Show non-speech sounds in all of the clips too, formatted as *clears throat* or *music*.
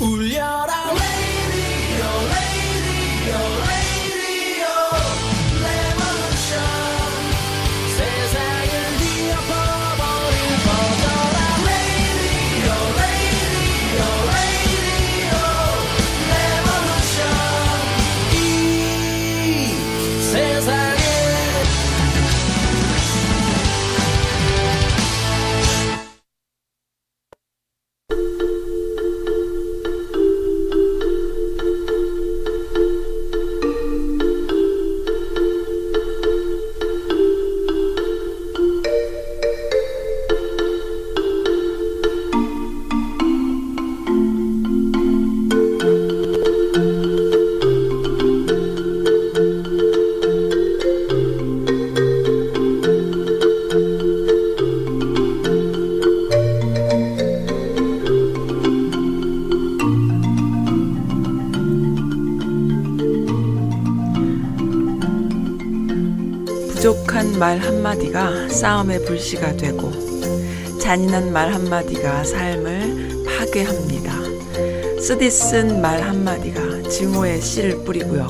울려라 말 한마디가 싸움의 불씨가 되고 잔인한 말 한마디가 삶을 파괴합니다. 쓰디쓴 말 한마디가 증오의 씨를 뿌리고요.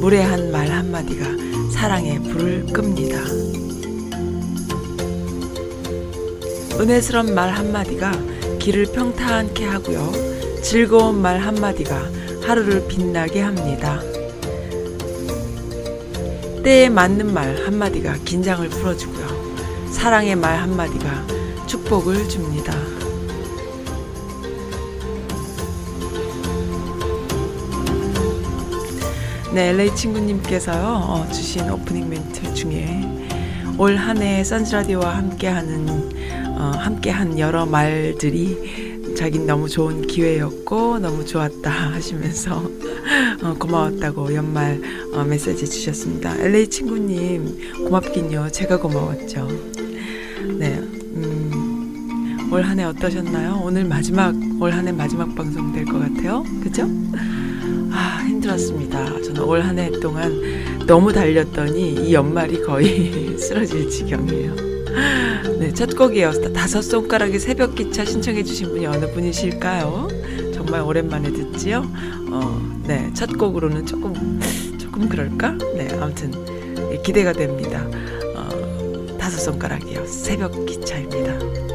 무례한 말 한마디가 사랑의 불을 끕니다. 은혜스런 말 한마디가 길을 평탄케 하고요. 즐거운 말 한마디가 하루를 빛나게 합니다. 때에 맞는 말 한마디가 긴장을 풀어주고요. 사랑의 말 한마디가 축복을 줍니다. 네, LA 친구님께서요, 어, 주신 오프닝 멘트 중에 올 한 해 선즈라디오와 함께하는, 어, 함께한 여러 말들이 자긴 너무 좋은 기회였고 너무 좋았다 하시면서 어, 고마웠다고 연말 어, 메시지 주셨습니다. LA 친구님 고맙긴요. 제가 고마웠죠. 네, 음, 올 한 해 어떠셨나요? 오늘 마지막 올 한 해 마지막 방송 될 것 같아요. 그죠? 아 힘들었습니다. 저는 올 한 해 동안 너무 달렸더니 이 연말이 거의 *laughs* 쓰러질 지경이에요. 네, 첫 곡이에요. 다섯 손가락의 새벽 기차 신청해 주신 분이 어느 분이실까요? 정말 오랜만에 듣지요? 어, 네, 첫 곡으로는 조금 조금 그럴까? 네, 아무튼 예, 기대가 됩니다. 어, 다섯 손가락이요. 새벽 기차입니다.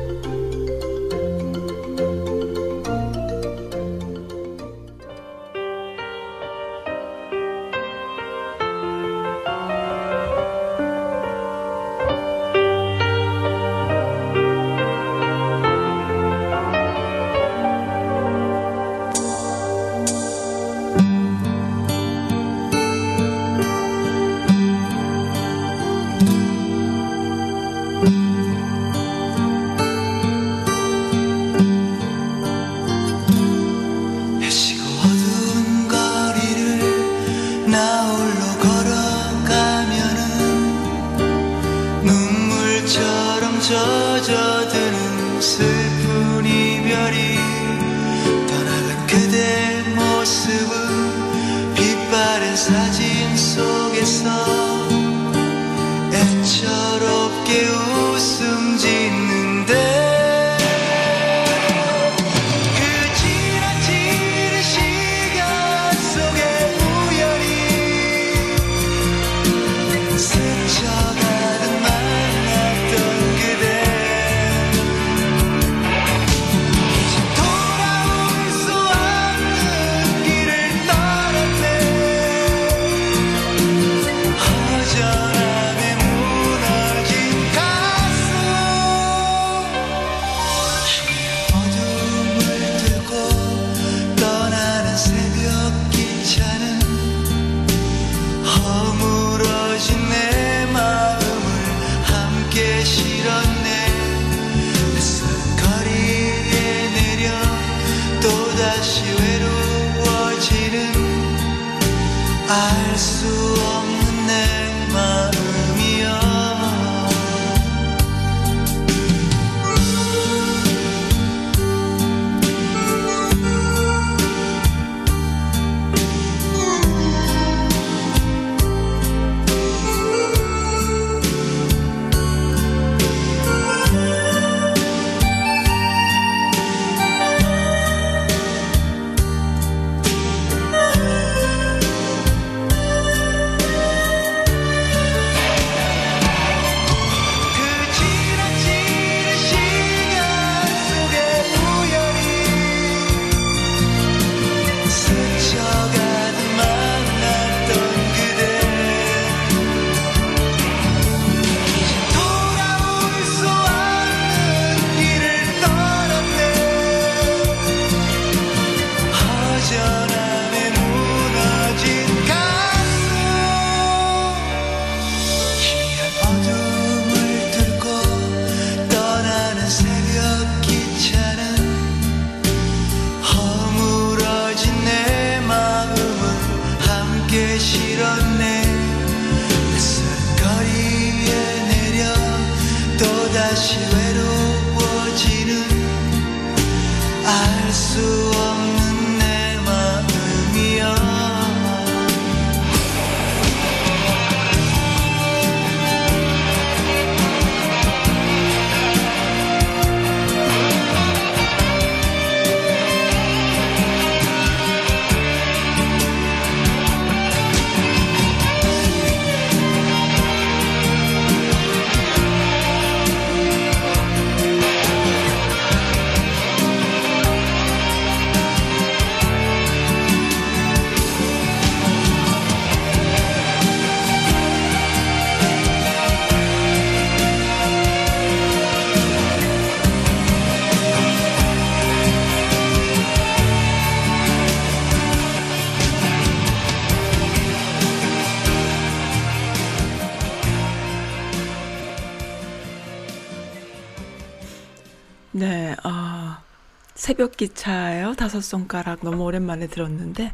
새벽 기차예요. 다섯 손가락 너무 오랜만에 들었는데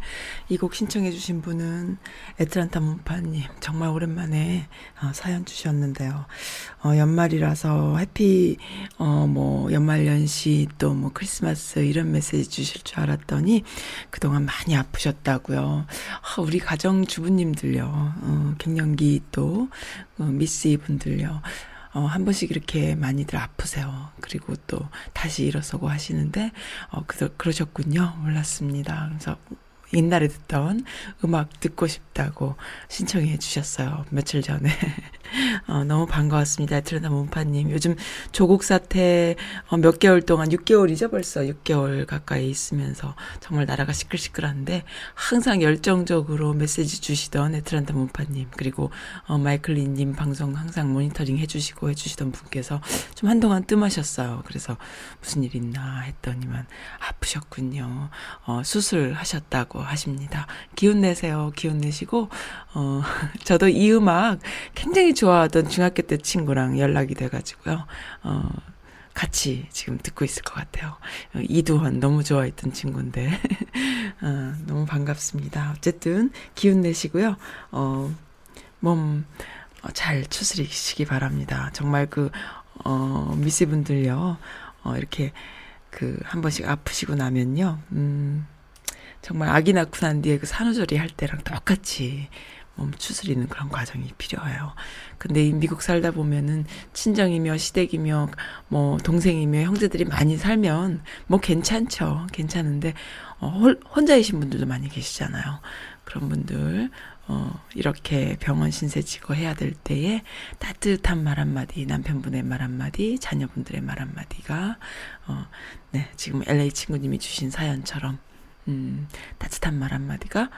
이 곡 신청해 주신 분은 애틀란타 문파님 정말 오랜만에 어, 사연 주셨는데요. 어, 연말이라서 해피 어, 뭐 연말 연시 또 뭐 크리스마스 이런 메시지 주실 줄 알았더니 그동안 많이 아프셨다고요. 아, 우리 가정 주부님들요. 어, 갱년기 또 어, 미스 분들요. 어, 한 번씩 이렇게 많이들 아프세요. 그리고 또 다시 일어서고 하시는데, 어, 그, 그러셨군요. 몰랐습니다. 그래서 옛날에 듣던 음악 듣고 싶다고 신청해 주셨어요. 며칠 전에. *laughs* 어, 너무 반가웠습니다. 트레나 문파님. 요즘 조국 사태 어, 몇 개월 동안, 6개월이죠 벌써. 6개월 가까이 있으면서 정말 나라가 시끌시끌한데 항상 열정적으로 메시지 주시던 에트란타 문파님 그리고 어, 마이클 린님 방송 항상 모니터링 해주시고 해주시던 분께서 좀 한동안 뜸하셨어요. 그래서 무슨 일 있나 했더니만 아프셨군요. 어, 수술하셨다고 하십니다. 기운 내세요. 기운 내시고 어, *laughs* 저도 이 음악 굉장히 좋아하던 중학교 때 친구랑 연락이 돼가지고요. 어, 같이 지금 듣고 있을 것 같아요. 어, 이두환 너무 좋아했던 친구인데 *laughs* 어, 너무 반갑습니다. 어쨌든 기운 내시고요. 어, 몸잘 추스리시기 바랍니다. 정말 그 어, 미세분들요. 어, 이렇게 그 한 번씩 아프시고 나면요. 음, 정말 아기 낳고 난 뒤에 그 산후조리 할 때랑 똑같이 몸 추스리는 그런 과정이 필요해요. 근데 이 미국 살다 보면은 친정이며 시댁이며 뭐 동생이며 형제들이 많이 살면 뭐 괜찮죠. 괜찮은데 어, 홀, 혼자이신 분들도 많이 계시잖아요. 그런 분들 어, 이렇게 병원 신세 지고 해야 될 때에 따뜻한 말 한마디, 남편분의 말 한마디, 자녀분들의 말 한마디가, 어, 네, 지금 LA 친구님이 주신 사연처럼, 음, 따뜻한 말 한마디가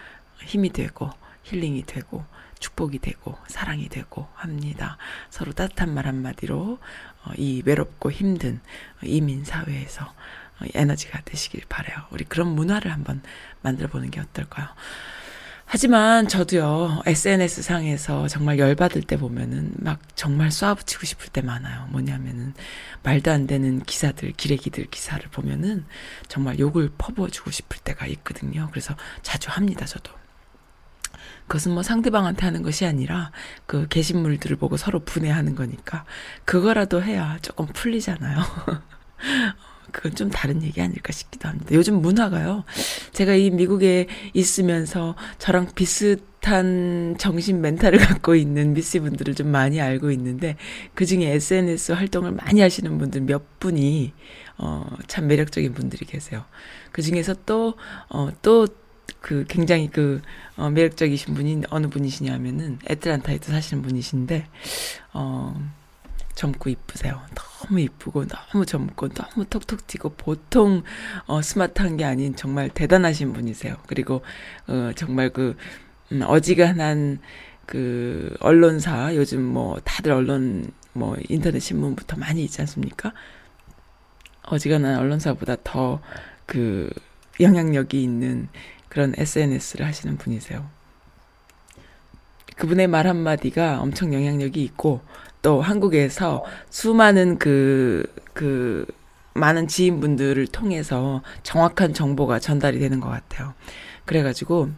힘이 되고, 힐링이 되고, 축복이 되고, 사랑이 되고 합니다. 서로 따뜻한 말 한마디로, 어, 이 외롭고 힘든 이민 사회에서 어, 에너지가 되시길 바래요. 우리 그런 문화를 한번 만들어 보는 게 어떨까요? 하지만 저도요, SNS 상에서 정말 열받을 때 보면은 막 정말 쏴붙이고 싶을 때 많아요. 뭐냐면은 말도 안 되는 기사들, 기레기들 기사를 보면은 정말 욕을 퍼부어주고 싶을 때가 있거든요. 그래서 자주 합니다, 저도. 그것은 뭐 상대방한테 하는 것이 아니라 그 게시물들을 보고 서로 분해하는 거니까 그거라도 해야 조금 풀리잖아요. *laughs* 그건 좀 다른 얘기 아닐까 싶기도 합니다. 요즘 문화가요. 제가 이 미국에 있으면서 저랑 비슷한 정신 멘탈을 *laughs* 갖고 있는 미씨 분들을 좀 많이 알고 있는데 그 중에 SNS 활동을 많이 하시는 분들 몇 분이 어, 참 매력적인 분들이 계세요. 그 중에서 또, 어, 또, 그 굉장히 그, 어, 매력적이신 분이 어느 분이시냐면은 애틀란타에도 사시는 분이신데, 어, 젊고 이쁘세요. 너무 이쁘고 너무 젊고 너무 톡톡 튀고 보통 어 스마트한 게 아닌 정말 대단하신 분이세요. 그리고 어 정말 그 음, 어지간한 그 언론사 요즘 뭐 다들 언론 뭐 인터넷 신문부터 많이 있지 않습니까? 어지간한 언론사보다 더 그 영향력이 있는 그런 SNS를 하시는 분이세요. 그분의 말 한마디가 엄청 영향력이 있고 또 한국에서 수많은 그, 그, 많은 지인분들을 통해서 정확한 정보가 전달이 되는 것 같아요. 그래가지고,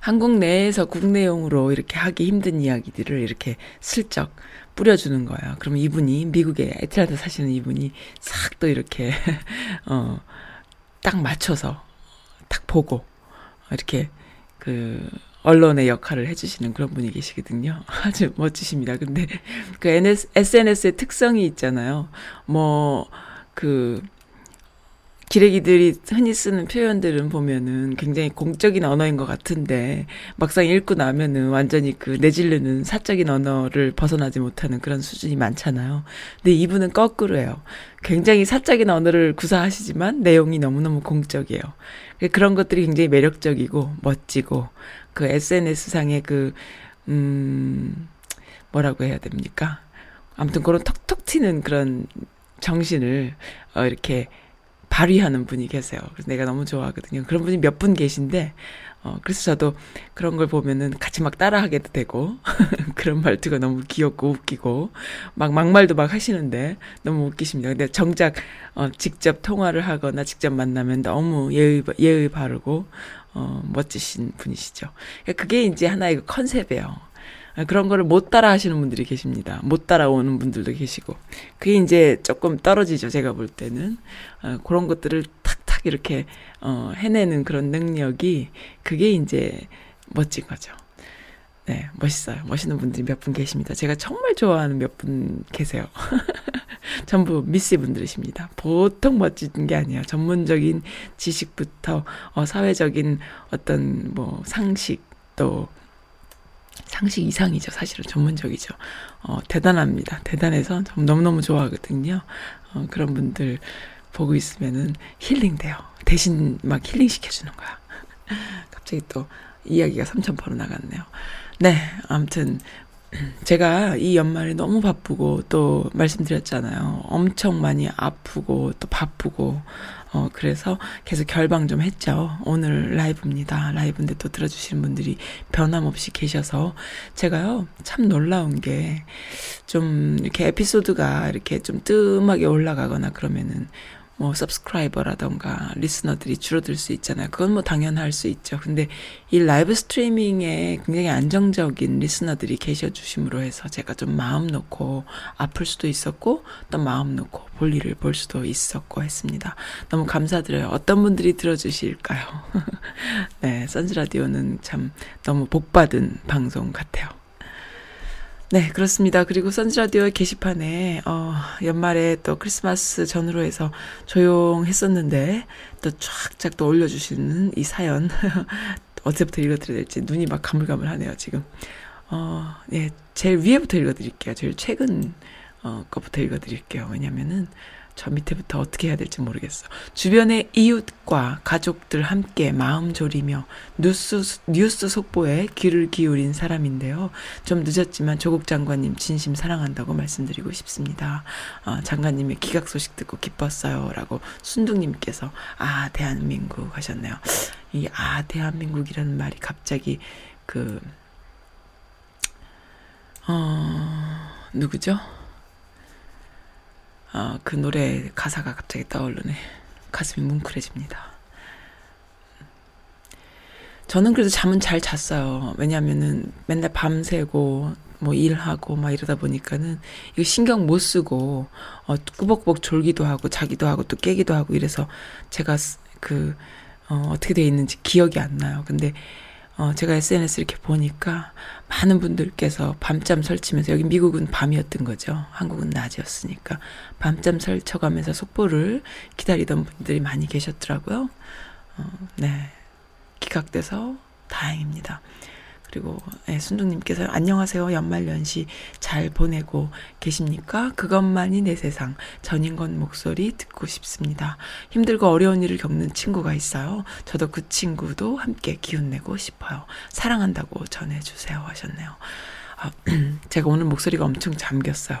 한국 내에서 국내용으로 이렇게 하기 힘든 이야기들을 이렇게 슬쩍 뿌려주는 거예요. 그럼 이분이, 미국에 애틀란타 사시는 이분이 싹 또 이렇게, *laughs* 어, 딱 맞춰서, 딱 보고, 이렇게, 그, 언론의 역할을 해주시는 그런 분이 계시거든요. *laughs* 아주 멋지십니다. 근데 그 NS, SNS의 특성이 있잖아요. 뭐, 그, 기레기들이 흔히 쓰는 표현들은 보면은 굉장히 공적인 언어인 것 같은데 막상 읽고 나면은 완전히 그 내질르는 사적인 언어를 벗어나지 못하는 그런 수준이 많잖아요. 근데 이분은 거꾸로예요. 굉장히 사적인 언어를 구사하시지만 내용이 너무너무 공적이에요. 그런 것들이 굉장히 매력적이고 멋지고 그 SNS상의 그, 음, 뭐라고 해야 됩니까? 아무튼 그런 톡톡 튀는 그런 정신을, 어, 이렇게 발휘하는 분이 계세요. 그래서 내가 너무 좋아하거든요. 그런 분이 몇 분 계신데, 어, 그래서 저도 그런 걸 보면은 같이 막 따라하게도 되고, *laughs* 그런 말투가 너무 귀엽고 웃기고, 막 막말도 막 하시는데, 너무 웃기십니다. 근데 정작, 어, 직접 통화를 하거나 직접 만나면 너무 예의, 예의 바르고, 어, 멋지신 분이시죠. 그러니까 그게 이제 하나의 그 컨셉이에요. 아, 그런 거를 못 따라 하시는 분들이 계십니다. 못 따라오는 분들도 계시고. 그게 이제 조금 떨어지죠. 제가 볼 때는. 어, 그런 것들을 탁탁 이렇게, 어, 해내는 그런 능력이 그게 이제 멋진 거죠. 네, 멋있어요. 멋있는 분들이 몇 분 계십니다. 제가 정말 좋아하는 몇 분 계세요. *laughs* 전부 미스 분들이십니다. 보통 멋진 게 아니에요. 전문적인 지식부터 어, 사회적인 어떤 뭐 상식 또 상식 이상이죠. 사실은 전문적이죠. 어, 대단합니다. 대단해서 좀 너무너무 좋아하거든요. 어, 그런 분들 보고 있으면은 힐링돼요. 대신 막 힐링 시켜주는 거야. *laughs* 갑자기 또 이야기가 삼천포로 나갔네요. 네, 아무튼 제가 이 연말에 너무 바쁘고 또 말씀드렸잖아요. 엄청 많이 아프고 또 바쁘고 어 그래서 계속 결방 좀 했죠. 오늘 라이브입니다. 라이브인데 또 들어주시는 분들이 변함없이 계셔서 제가요 참 놀라운 게 좀 이렇게 에피소드가 이렇게 좀 뜸하게 올라가거나 그러면은 뭐 서브스크라이버라던가 리스너들이 줄어들 수 있잖아요. 그건 뭐 당연할 수 있죠. 근데 이 라이브 스트리밍에 굉장히 안정적인 리스너들이 계셔 주심으로 해서 제가 좀 마음 놓고 아플 수도 있었고 또 마음 놓고 볼 일을 볼 수도 있었고 했습니다. 너무 감사드려요. 어떤 분들이 들어주실까요? *laughs* 네, 선즈 라디오는 참 너무 복받은 방송 같아요. 네, 그렇습니다. 그리고 선즈라디오 게시판에, 어, 연말에 또 크리스마스 전후로 해서 조용했었는데, 또 쫙쫙 또 올려주시는 이 사연. *laughs* 어디서부터 읽어드려야 될지 눈이 막 가물가물하네요, 지금. 어, 예, 제일 위에부터 읽어드릴게요. 제일 최근, 어, 거부터 읽어드릴게요. 왜냐면은, 저 밑에부터 어떻게 해야 될지 모르겠어. 주변의 이웃과 가족들 함께 마음 졸이며 뉴스, 뉴스 속보에 귀를 기울인 사람인데요. 좀 늦었지만 조국 장관님 진심 사랑한다고 말씀드리고 싶습니다. 어, 장관님의 기각 소식 듣고 기뻤어요. 라고 순둥님께서 아, 대한민국 하셨네요. 이 아, 대한민국이라는 말이 갑자기 그, 어, 누구죠? 어, 그 노래 가사가 갑자기 떠오르네. 가슴이 뭉클해집니다. 저는 그래도 잠은 잘 잤어요. 왜냐면은 맨날 밤새고 뭐 일하고 막 이러다 보니까는 이거 신경 못 쓰고 어 꾸벅꾸벅 졸기도 하고 자기도 하고 또 깨기도 하고 이래서 제가 그 어, 어떻게 돼 있는지 기억이 안 나요. 근데 어, 제가 SNS 이렇게 보니까 많은 분들께서 밤잠 설치면서 여기 미국은 밤이었던 거죠. 한국은 낮이었으니까 밤잠 설쳐가면서 속보를 기다리던 분들이 많이 계셨더라고요. 어, 네. 기각돼서 다행입니다. 그리고 네, 순둥님께서 안녕하세요 연말연시 잘 보내고 계십니까? 그것만이 내 세상 전인권 목소리 듣고 싶습니다. 힘들고 어려운 일을 겪는 친구가 있어요. 저도 그 친구도 함께 기운내고 싶어요. 사랑한다고 전해주세요 하셨네요. 아, *clears throat* 제가 오늘 목소리가 엄청 잠겼어요.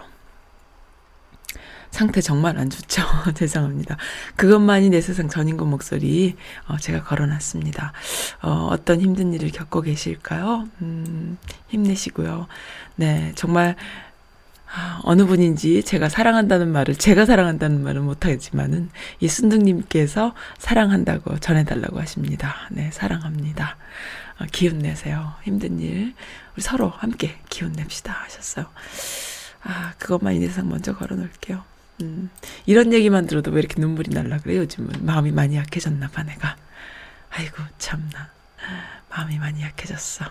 상태 정말 안 좋죠. *laughs* 죄송합니다. 그것만이 내 세상 전인권 목소리 어, 제가 걸어놨습니다. 어, 어떤 힘든 일을 겪고 계실까요? 음, 힘내시고요. 네, 정말 아, 어느 분인지 제가 사랑한다는 말을 제가 사랑한다는 말은 못하지만은 이 순둥님께서 사랑한다고 전해달라고 하십니다. 네, 사랑합니다. 어, 기운 내세요. 힘든 일 우리 서로 함께 기운 냅시다 하셨어요. 아, 그것만 이 세상 먼저 걸어놓을게요. 음, 이런 얘기만 들어도 왜 이렇게 눈물이 날라 그래? 요즘은 마음이 많이 약해졌나 봐 내가. 아이고 참나. 마음이 많이 약해졌어.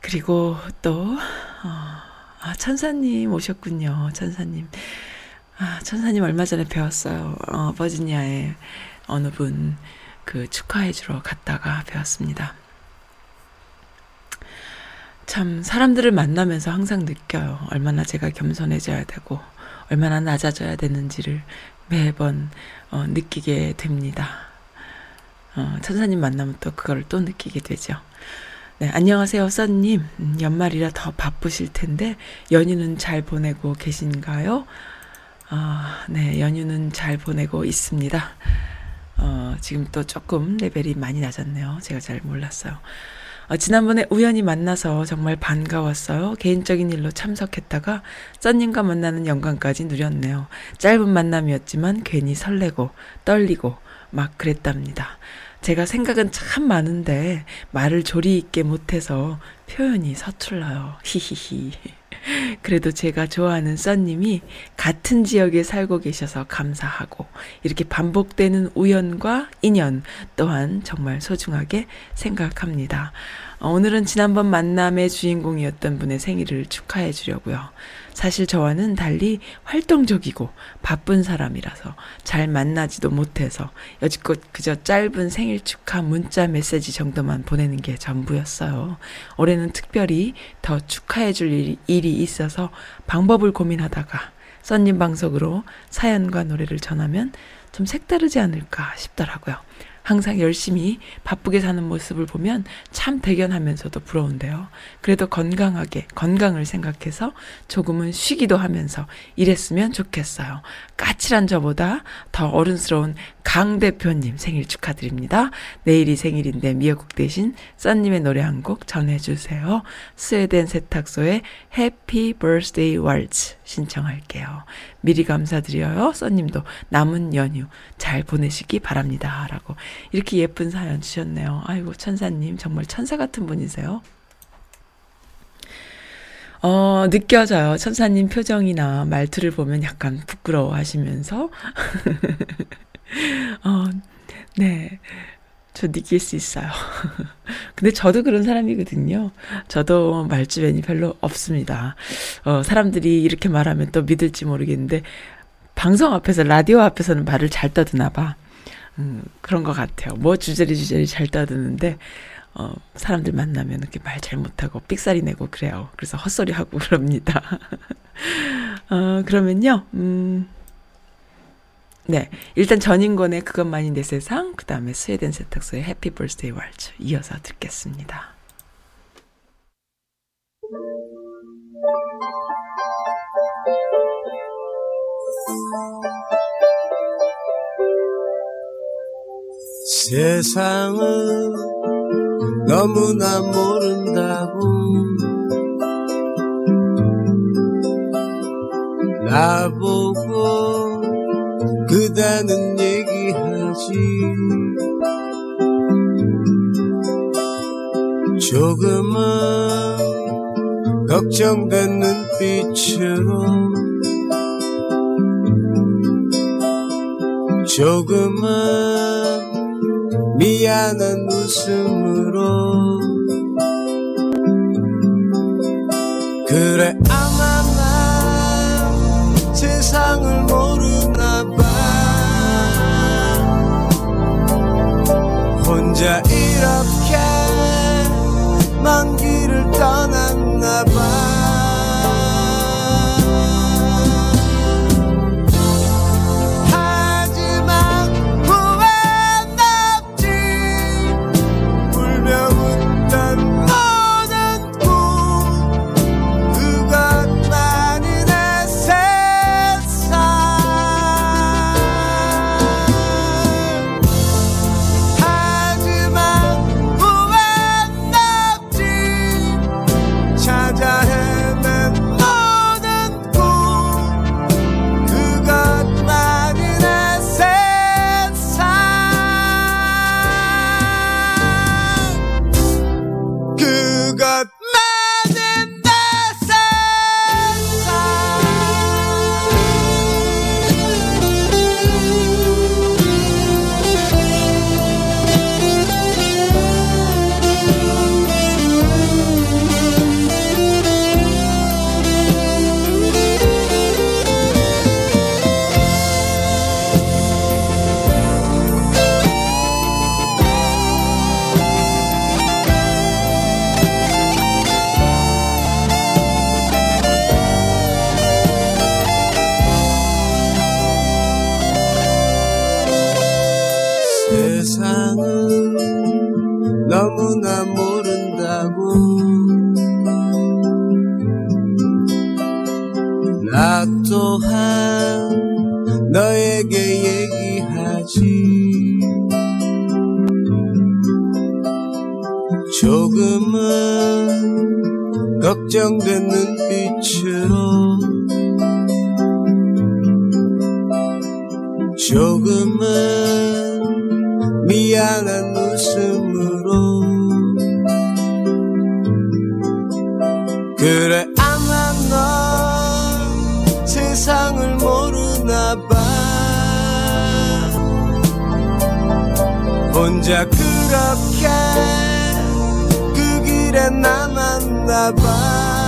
그리고 또 어, 아, 천사님 오셨군요. 천사님. 아, 천사님 얼마 전에 배웠어요. 어, 버지니아에 어느 분 그 축하해 주러 갔다가 배웠습니다 참 사람들을 만나면서 항상 느껴요. 얼마나 제가 겸손해져야 되고 얼마나 낮아져야 되는지를 매번 어, 느끼게 됩니다. 어, 천사님 만나면 또 그걸 또 느끼게 되죠. 네, 안녕하세요, 써님. 음, 연말이라 더 바쁘실 텐데 연휴는 잘 보내고 계신가요? 아, 네, 연휴는 잘 보내고 있습니다. 어, 지금 또 조금 레벨이 많이 낮았네요. 제가 잘 몰랐어요. 어, 지난번에 우연히 만나서 정말 반가웠어요. 개인적인 일로 참석했다가 썬님과 만나는 영광까지 누렸네요. 짧은 만남이었지만 괜히 설레고 떨리고 막 그랬답니다. 제가 생각은 참 많은데 말을 조리 있게 못해서 표현이 서툴러요. 히히히. *laughs* 그래도 제가 좋아하는 썬님이 같은 지역에 살고 계셔서 감사하고 이렇게 반복되는 우연과 인연 또한 정말 소중하게 생각합니다. 어, 오늘은 지난번 만남의 주인공이었던 분의 생일을 축하해 주려고요. 사실 저와는 달리 활동적이고 바쁜 사람이라서 잘 만나지도 못해서 여지껏 그저 짧은 생일 축하 문자 메시지 정도만 보내는 게 전부였어요. 올해는 특별히 더 축하해 줄 일이, 있어서 방법을 고민하다가 썬님 방송으로 사연과 노래를 전하면 좀 색다르지 않을까 싶더라고요. 항상 열심히 바쁘게 사는 모습을 보면 참 대견하면서도 부러운데요. 그래도 건강하게, 건강을 생각해서 조금은 쉬기도 하면서 일했으면 좋겠어요. 까칠한 저보다 더 어른스러운 강 대표님 생일 축하드립니다. 내일이 생일인데 미역국 대신 썬님의 노래 한 곡 전해주세요. 스웨덴 세탁소의 해피 버스데이 왈츠 신청할게요. 미리 감사드려요. 썬님도 남은 연휴 잘 보내시기 바랍니다. 라고 이렇게 예쁜 사연 주셨네요. 아이고 천사님 정말 천사 같은 분이세요. 어, 느껴져요. 천사님 표정이나 말투를 보면 약간 부끄러워 하시면서. *laughs* 어, 네. 저 느낄 수 있어요. *laughs* 근데 저도 그런 사람이거든요. 저도 말주변이 별로 없습니다. 어, 사람들이 이렇게 말하면 또 믿을지 모르겠는데, 방송 앞에서, 라디오 앞에서는 말을 잘 떠드나 봐. 음, 그런 것 같아요. 뭐 주저리 주저리 잘 떠드는데, 어, 사람들 만나면 이렇게 말 잘 못하고 삑사리 내고 그래요. 그래서 헛소리 하고 *laughs* 그럽니다. *laughs* 어, 그러면요, 음, 네. 일단 전인권의 그것만이 내 세상, 그 다음에 스웨덴 세탁소의 Happy Birthday Waltz 이어서 듣겠습니다. 세상을 너무나 모른다고 나보고 그다는 얘기하지. 조금은 걱정된 눈빛으로 조금은 미안한 웃음으로 조금은 걱정된 눈빛으로 조금은 미안한 웃음으로 그래 아마 넌 세상을 모르나 봐. 혼자 그렇게 that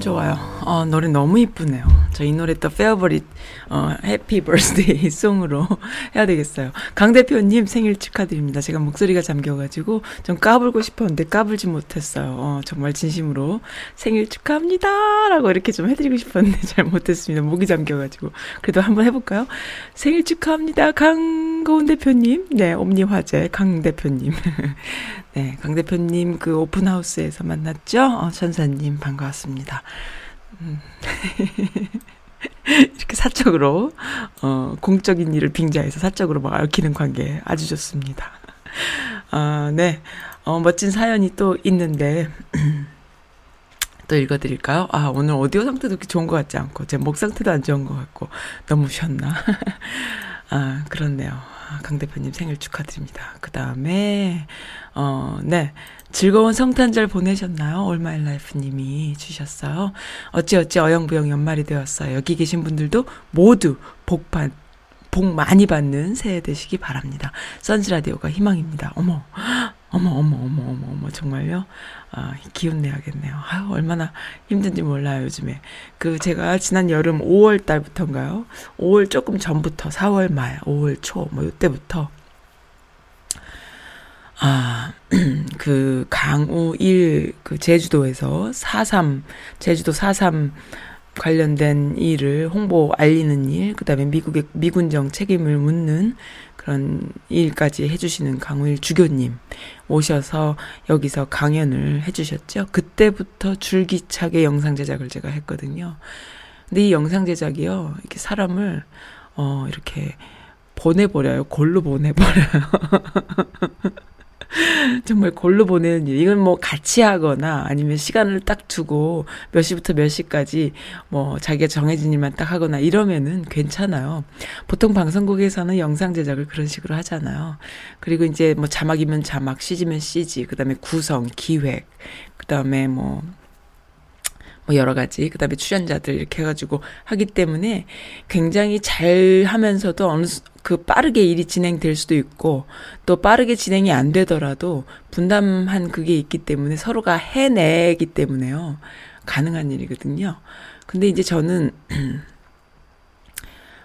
좋아요. 어, 노래 너무 이쁘네요. 저 이 노래 또 favorite 어 happy birthday song으로 해야 되겠어요. 강 대표님 생일 축하드립니다. 제가 목소리가 잠겨 가지고 좀 까불고 싶었는데 까불지 못했어요. 어, 정말 진심으로 생일 축하합니다라고 이렇게 좀 해드리고 싶었는데 *laughs* 잘 못했습니다. 목이 잠겨 가지고 그래도 한번 해볼까요? 생일 축하합니다, 강고은 대표님. 네, 옴니 화제 강 대표님. *laughs* 네, 강 대표님 그 오픈하우스에서 만났죠. 어, 천사님 반가웠습니다. *laughs* 이렇게 사적으로 어 공적인 일을 빙자해서 사적으로 막 얽히는 관계 아주 좋습니다. 아, 네. 어 멋진 사연이 또 있는데 *clears throat* 또 읽어드릴까요? 아 오늘 오디오 상태도 그렇게 좋은 것 같지 않고 제 목 상태도 안 좋은 것 같고 너무 쉬었나? *laughs* 아 그렇네요. 아, 강 대표님 생일 축하드립니다. 그 다음에 어네 즐거운 성탄절 보내셨나요? All My Life 님이 주셨어요. 어찌어찌 어영부영 연말이 되었어요. 여기 계신 분들도 모두 복받 복 많이 받는 새해 되시기 바랍니다. 선즈라디오가 희망입니다. 어머, 어머, 어머, 어머, 어머, 어머, 정말요? 아, 기운 내야겠네요. 아유, 얼마나 힘든지 몰라요, 요즘에. 그, 제가 지난 여름 5월 달부터인가요? 5월 조금 전부터, 4월 말, 5월 초, 뭐, 요때부터, 아, *clears throat* 그 강우 1, 그 제주도에서 4.3, 제주도 4.3 관련된 일을 홍보 알리는 일, 그 다음에 미국의 미군정 책임을 묻는 그런 일까지 해주시는 강우일 주교님 오셔서 여기서 강연을 해주셨죠. 그때부터 줄기차게 영상 제작을 제가 했거든요. 근데 이 영상 제작이요, 이렇게 사람을, 어, 이렇게 보내버려요. 골로 보내버려요. *laughs* *laughs* 정말 골로 보내는 일. 이건 뭐 같이 하거나 아니면 시간을 딱 두고 몇 시부터 몇 시까지 뭐 자기가 정해진 일만 딱 하거나 이러면은 괜찮아요. 보통 방송국에서는 영상 제작을 그런 식으로 하잖아요. 그리고 이제 뭐 자막이면 자막, CG면 CG, 그 다음에 구성, 기획, 그 다음에 뭐 뭐 여러 가지 그다음에 출연자들 이렇게 해가지고 하기 때문에 굉장히 잘 하면서도 어느 수- 그 빠르게 일이 진행될 수도 있고 또 빠르게 진행이 안 되더라도 분담한 그게 있기 때문에 서로가 해내기 때문에요 가능한 일이거든요. 근데 이제 저는 *clears throat*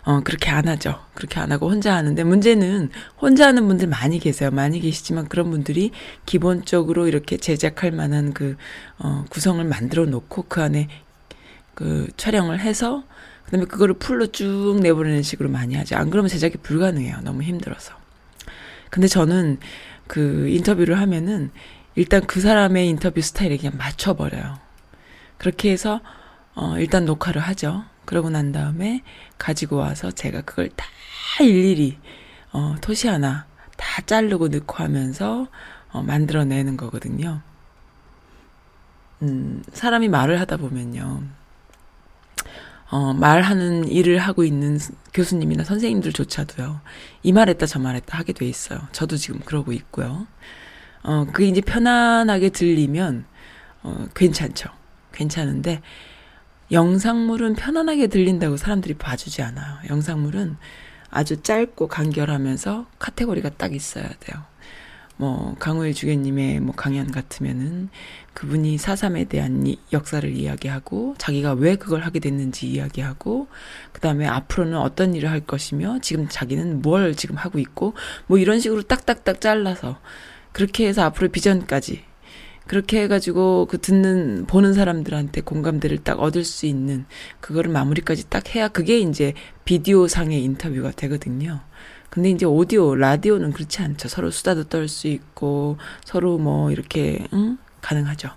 어, 그렇게 안 하죠. 그렇게 안 하고 혼자 하는데 문제는 혼자 하는 분들 많이 계세요. 많이 계시지만 그런 분들이 기본적으로 이렇게 제작할 만한 그, 어, 구성을 만들어 놓고 그 안에 그 촬영을 해서 그다음에 그거를 풀로 쭉 내보내는 식으로 많이 하죠. 안 그러면 제작이 불가능해요. 너무 힘들어서. 근데 저는 그 인터뷰를 하면은 일단 그 사람의 인터뷰 스타일에 그냥 맞춰버려요. 그렇게 해서 어 일단 녹화를 하죠. 그러고 난 다음에 가지고 와서 제가 그걸 다 일일이 어 토시 하나 다 자르고 넣고 하면서 어 만들어내는 거거든요. 음, 사람이 말을 하다 보면요. 어, 말하는 일을 하고 있는 스- 교수님이나 선생님들조차도요, 이 말했다 저 말했다 하게 돼 있어요. 저도 지금 그러고 있고요. 어, 그게 이제 편안하게 들리면, 어, 괜찮죠. 괜찮은데, 영상물은 편안하게 들린다고 사람들이 봐주지 않아요. 영상물은 아주 짧고 간결하면서 카테고리가 딱 있어야 돼요. 뭐 강우일 주교님의 뭐 강연 같으면은 그분이 사삼에 대한 이- 역사를 이야기하고 자기가 왜 그걸 하게 됐는지 이야기하고 그다음에 앞으로는 어떤 일을 할 것이며 지금 자기는 뭘 지금 하고 있고 뭐 이런 식으로 딱딱딱 잘라서 그렇게 해서 앞으로 비전까지 그렇게 해가지고 그 듣는 보는 사람들한테 공감대를 딱 얻을 수 있는 그거를 마무리까지 딱 해야 그게 이제 비디오 상의 인터뷰가 되거든요. 근데 이제 오디오 라디오는 그렇지 않죠. 서로 수다도 떨 수 있고 서로 뭐 이렇게 응? 가능하죠.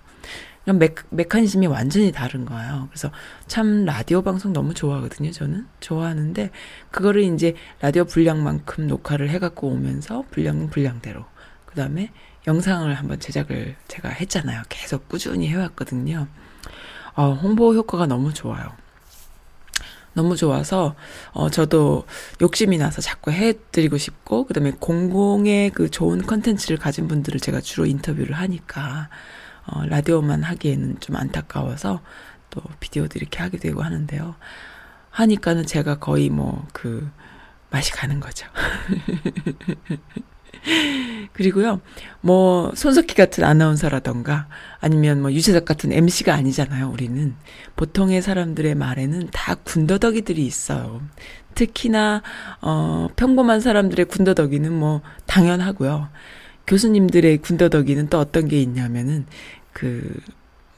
그럼 메, 메커니즘이 완전히 다른 거예요. 그래서 참 라디오 방송 너무 좋아하거든요. 저는 좋아하는데 그거를 이제 라디오 분량만큼 녹화를 해갖고 오면서 분량 분량대로 그 다음에 영상을 한번 제작을 제가 했잖아요. 계속 꾸준히 해왔거든요. 어, 홍보 효과가 너무 좋아요. 너무 좋아서 어 저도 욕심이 나서 자꾸 해드리고 싶고 그다음에 공공의 그 좋은 컨텐츠를 가진 분들을 제가 주로 인터뷰를 하니까 어 라디오만 하기에는 좀 안타까워서 또 비디오도 이렇게 하게 되고 하는데요. 하니까는 제가 거의 뭐 그 맛이 가는 거죠. *laughs* *laughs* 그리고요, 뭐, 손석희 같은 아나운서라던가, 아니면 뭐, 유재석 같은 MC가 아니잖아요, 우리는. 보통의 사람들의 말에는 다 군더더기들이 있어요. 특히나, 어, 평범한 사람들의 군더더기는 뭐, 당연하고요. 교수님들의 군더더기는 또 어떤 게 있냐면은, 그,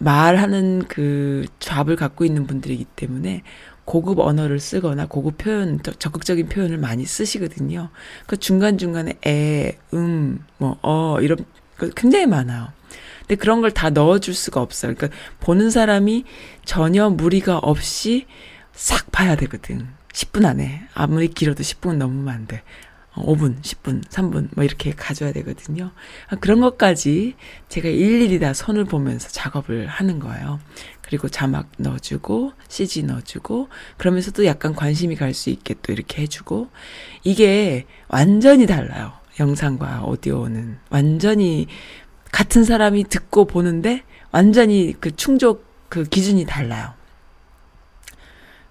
말하는 그 잡을 갖고 있는 분들이기 때문에 고급 언어를 쓰거나 고급 표현, 적- 적극적인 표현을 많이 쓰시거든요. 그 중간중간에 에, 음, 뭐, 어, 이런, 거 굉장히 많아요. 근데 그런 걸 다 넣어줄 수가 없어요. 그러니까 보는 사람이 전혀 무리가 없이 싹 봐야 되거든. 10분 안에. 아무리 길어도 10분은 넘으면 안 돼. 어, 5분, 10분, 3분, 뭐 이렇게 가져야 되거든요. 아, 그런 것까지 제가 일일이 다 손을 보면서 작업을 하는 거예요. 그리고 자막 넣어주고, CG 넣어주고, 그러면서 또 약간 관심이 갈 수 있게 또 이렇게 해주고, 이게 완전히 달라요. 영상과 오디오는. 완전히 같은 사람이 듣고 보는데, 완전히 그 충족 그 기준이 달라요.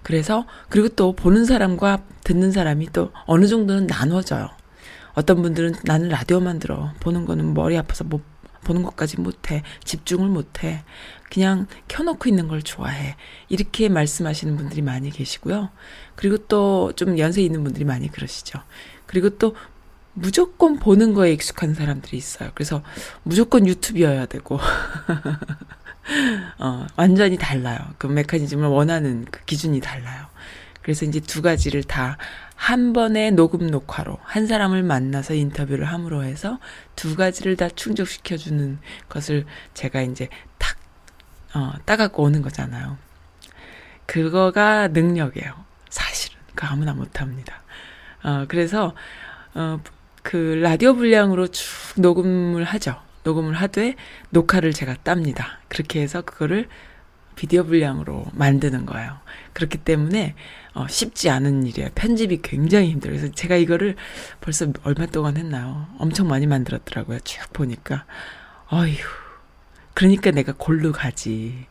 그래서 그리고 또 보는 사람과 듣는 사람이 또 어느 정도는 나눠져요. 어떤 분들은 나는 라디오만 들어. 보는 거는 머리 아파서 못 보는 것까지 못해. 집중을 못해. 그냥 켜놓고 있는 걸 좋아해. 이렇게 말씀하시는 분들이 많이 계시고요. 그리고 또 좀 연세 있는 분들이 많이 그러시죠. 그리고 또 무조건 보는 거에 익숙한 사람들이 있어요. 그래서 무조건 유튜브여야 되고. *laughs* 어, 완전히 달라요. 그 메커니즘을 원하는 그 기준이 달라요. 그래서 이제 두 가지를 다 한 번의 녹음 녹화로 한 사람을 만나서 인터뷰를 함으로 해서 두 가지를 다 충족시켜주는 것을 제가 이제 탁, 어, 따갖고 오는 거잖아요. 그거가 능력이에요. 사실은. 그 아무나 못합니다. 어, 그래서, 어, 그 라디오 분량으로 쭉 녹음을 하죠. 녹음을 하되 녹화를 제가 땁니다. 그렇게 해서 그거를 비디오 분량으로 만드는 거예요. 그렇기 때문에 어, 쉽지 않은 일이에요. 편집이 굉장히 힘들어요. 그래서 제가 이거를 벌써 얼마 동안 했나요? 엄청 많이 만들었더라고요. 쭉 보니까. 어휴. 그러니까 내가 골로 가지.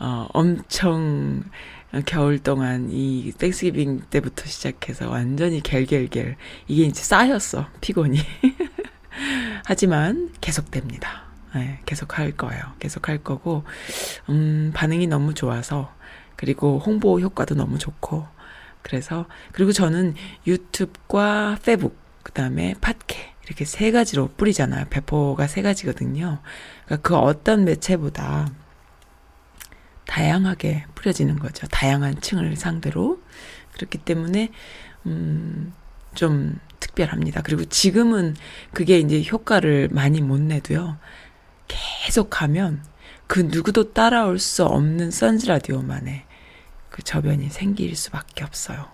어, 엄청 겨울 동안 이 Thanksgiving 때부터 시작해서 완전히 겔겔겔. 이게 이제 쌓였어. 피곤이. *laughs* 하지만 계속됩니다. 네, 계속 할 거예요. 계속 할 거고, 음, 반응이 너무 좋아서, 그리고 홍보 효과도 너무 좋고, 그래서, 그리고 저는 유튜브과 페북, 그 다음에 팟캐, 이렇게 세 가지로 뿌리잖아요. 배포가 세 가지거든요. 그러니까 그 어떤 매체보다 다양하게 뿌려지는 거죠. 다양한 층을 상대로. 그렇기 때문에, 음, 좀 특별합니다. 그리고 지금은 그게 이제 효과를 많이 못 내도요. 계속 하면 그 누구도 따라올 수 없는 선즈 라디오만의 그 저변이 생길 수밖에 없어요.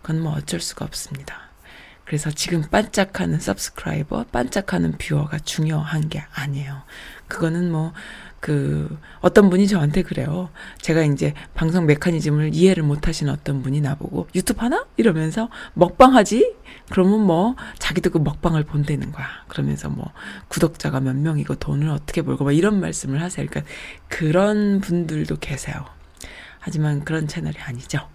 그건 뭐 어쩔 수가 없습니다. 그래서 지금 반짝하는 subscriber, 반짝하는 viewer가 중요한 게 아니에요. 그거는 뭐, 그, 어떤 분이 저한테 그래요. 제가 이제 방송 메커니즘을 이해를 못 하시는 어떤 분이 나보고, 유튜브 하나? 이러면서, 먹방 하지? 그러면 뭐, 자기도 그 먹방을 본다는 거야. 그러면서 뭐, 구독자가 몇 명이고 돈을 어떻게 벌고, 막 이런 말씀을 하세요. 그러니까, 그런 분들도 계세요. 하지만 그런 채널이 아니죠.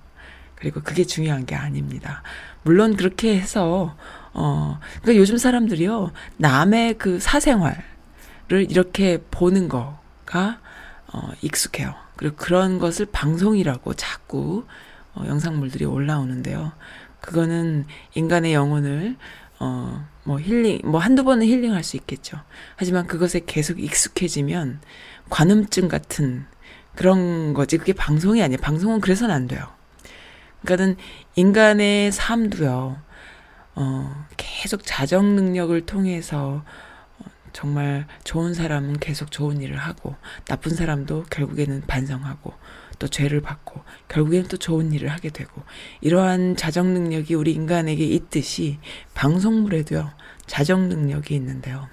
그리고 그게 중요한 게 아닙니다. 물론 그렇게 해서 어 그러니까 요즘 사람들이요 남의 그 사생활을 이렇게 보는 거가 어 익숙해요. 그리고 그런 것을 방송이라고 자꾸 어 영상물들이 올라오는데요. 그거는 인간의 영혼을 어 뭐 힐링 뭐 한두 번은 힐링할 수 있겠죠. 하지만 그것에 계속 익숙해지면 관음증 같은 그런 거지. 그게 방송이 아니에요. 방송은 그래서는 안 돼요. 그러니까는 인간의 삶도요, 어, 계속 자정 능력을 통해서 어, 정말 좋은 사람은 계속 좋은 일을 하고, 나쁜 사람도 결국에는 반성하고, 또 죄를 받고, 결국에는 또 좋은 일을 하게 되고, 이러한 자정 능력이 우리 인간에게 있듯이 방송물에도요, 자정 능력이 있는데요.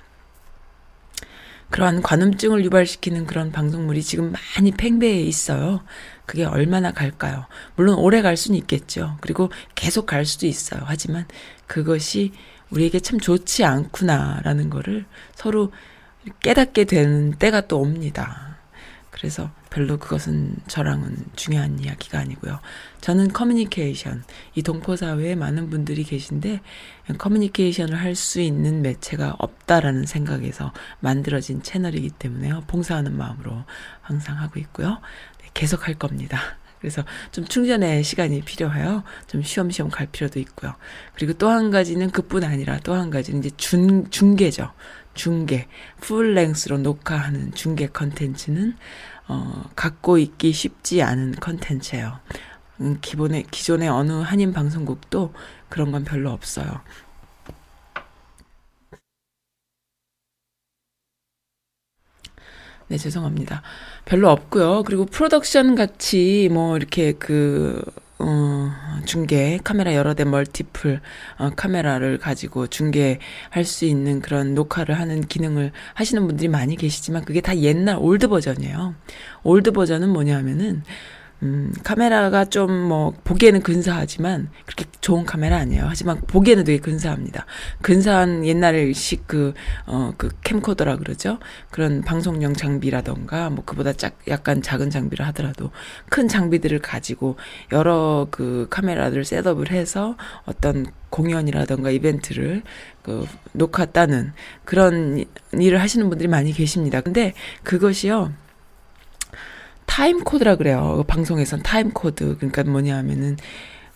그러한 관음증을 유발시키는 그런 방송물이 지금 많이 팽배해 있어요. 그게 얼마나 갈까요? 물론 오래 갈 수는 있겠죠. 그리고 계속 갈 수도 있어요. 하지만 그것이 우리에게 참 좋지 않구나라는 거를 서로 깨닫게 되는 때가 또 옵니다. 그래서 별로 그것은 저랑은 중요한 이야기가 아니고요. 저는 커뮤니케이션, 이 동포사회에 많은 분들이 계신데 커뮤니케이션을 할 수 있는 매체가 없다라는 생각에서 만들어진 채널이기 때문에요. 봉사하는 마음으로 항상 하고 있고요. 네, 계속 할 겁니다. 그래서 좀 충전의 시간이 필요해요. 좀 쉬엄쉬엄 갈 필요도 있고요. 그리고 또 한 가지는 그뿐 아니라 또 한 가지는 이제 중, 중계죠. 중계. 풀랭스로 녹화하는 중계 컨텐츠는, 어, 갖고 있기 쉽지 않은 컨텐츠예요. 음, 기본에, 기존의 어느 한인 방송국도 그런 건 별로 없어요. 네, 죄송합니다. 별로 없고요. 그리고 프로덕션 같이 뭐 이렇게 그 어, 중계 카메라 여러 대 multiple 어, 카메라를 가지고 중계할 수 있는 그런 녹화를 하는 기능을 하시는 분들이 많이 계시지만 그게 다 옛날 old 버전이에요. old 버전은 뭐냐면은 음, 카메라가 좀 뭐 보기에는 근사하지만 그렇게 좋은 카메라 아니에요. 하지만 보기에는 되게 근사합니다. 근사한 옛날식 그, 어, 그 캠코더라 그러죠. 그런 방송용 장비라던가 뭐 그보다 짝, 약간 작은 장비를 하더라도 큰 장비들을 가지고 여러 그 카메라를 setup을 해서 어떤 공연이라던가 이벤트를 그 녹화 따는 그런 일을 하시는 분들이 많이 계십니다. 근데 그것이요. time code라 그래요. 그 방송에선 time code. 그러니까 뭐냐 하면은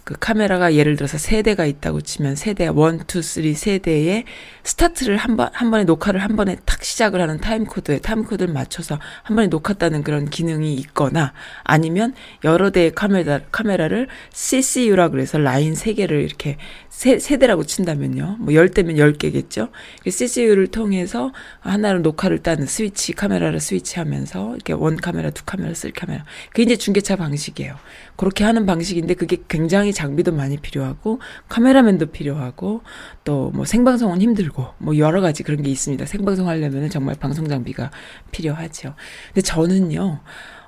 그 카메라가 예를 들어서 세 대가 있다고 치면 세 대, one, two, three 세 대에 스타트를 한 번, 한 번에 녹화를 한 번에 탁 시작을 하는 time code에 time code를 맞춰서 한 번에 녹화 따는 그런 기능이 있거나 아니면 여러 대의 카메라, 카메라를 CCU라 그래서 라인 세 개를 이렇게 세, 세 대라고 친다면요. 뭐열 대면 열 개겠죠. CCU를 통해서 하나로 녹화를 따는 스위치, 카메라를 스위치하면서 이렇게 원 카메라, 두 카메라, 쓸 카메라. 그게 이제 중계차 방식이에요. 그렇게 하는 방식인데 그게 굉장히 장비도 많이 필요하고 카메라맨도 필요하고 또 뭐 생방송은 힘들고 뭐 여러 가지 그런 게 있습니다. 생방송 하려면 정말 방송 장비가 필요하죠. 근데 저는요.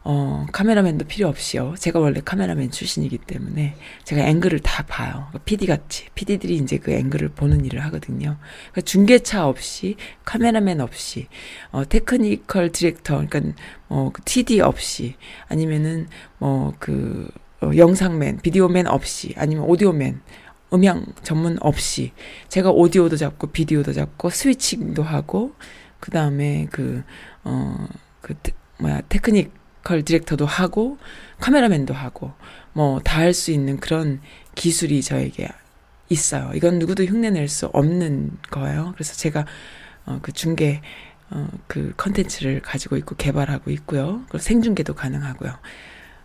어, 카메라맨도 필요 없이요. 제가 원래 카메라맨 출신이기 때문에 제가 앵글을 다 봐요. PD 같이. PD들이 이제 그 앵글을 보는 일을 하거든요. 그러니까 중계차 없이, 카메라맨 없이, 어, technical director, 그러니까 뭐, 그 TD 없이, 아니면은 뭐, 그, 어, 영상맨, 비디오맨 없이, 아니면 오디오맨, 음향 전문 없이, 제가 오디오도 잡고, 비디오도 잡고, 스위칭도 하고, 그 다음에 그, 어, 그, 테- 뭐야, technical director도 하고 카메라맨도 하고 뭐 다 할 수 있는 그런 기술이 저에게 있어요. 이건 누구도 흉내낼 수 없는 거예요. 그래서 제가 어, 그 중계 어, 그 컨텐츠를 가지고 있고 개발하고 있고요. 그리고 생중계도 가능하고요.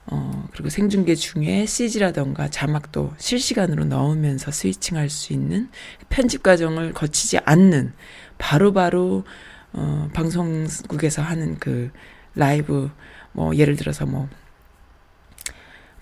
어, 그리고 생중계 중에 CG라던가 자막도 실시간으로 넣으면서 스위칭할 수 있는 편집 과정을 거치지 않는 바로바로 어, 방송국에서 하는 그 라이브 뭐 예를 들어서 뭐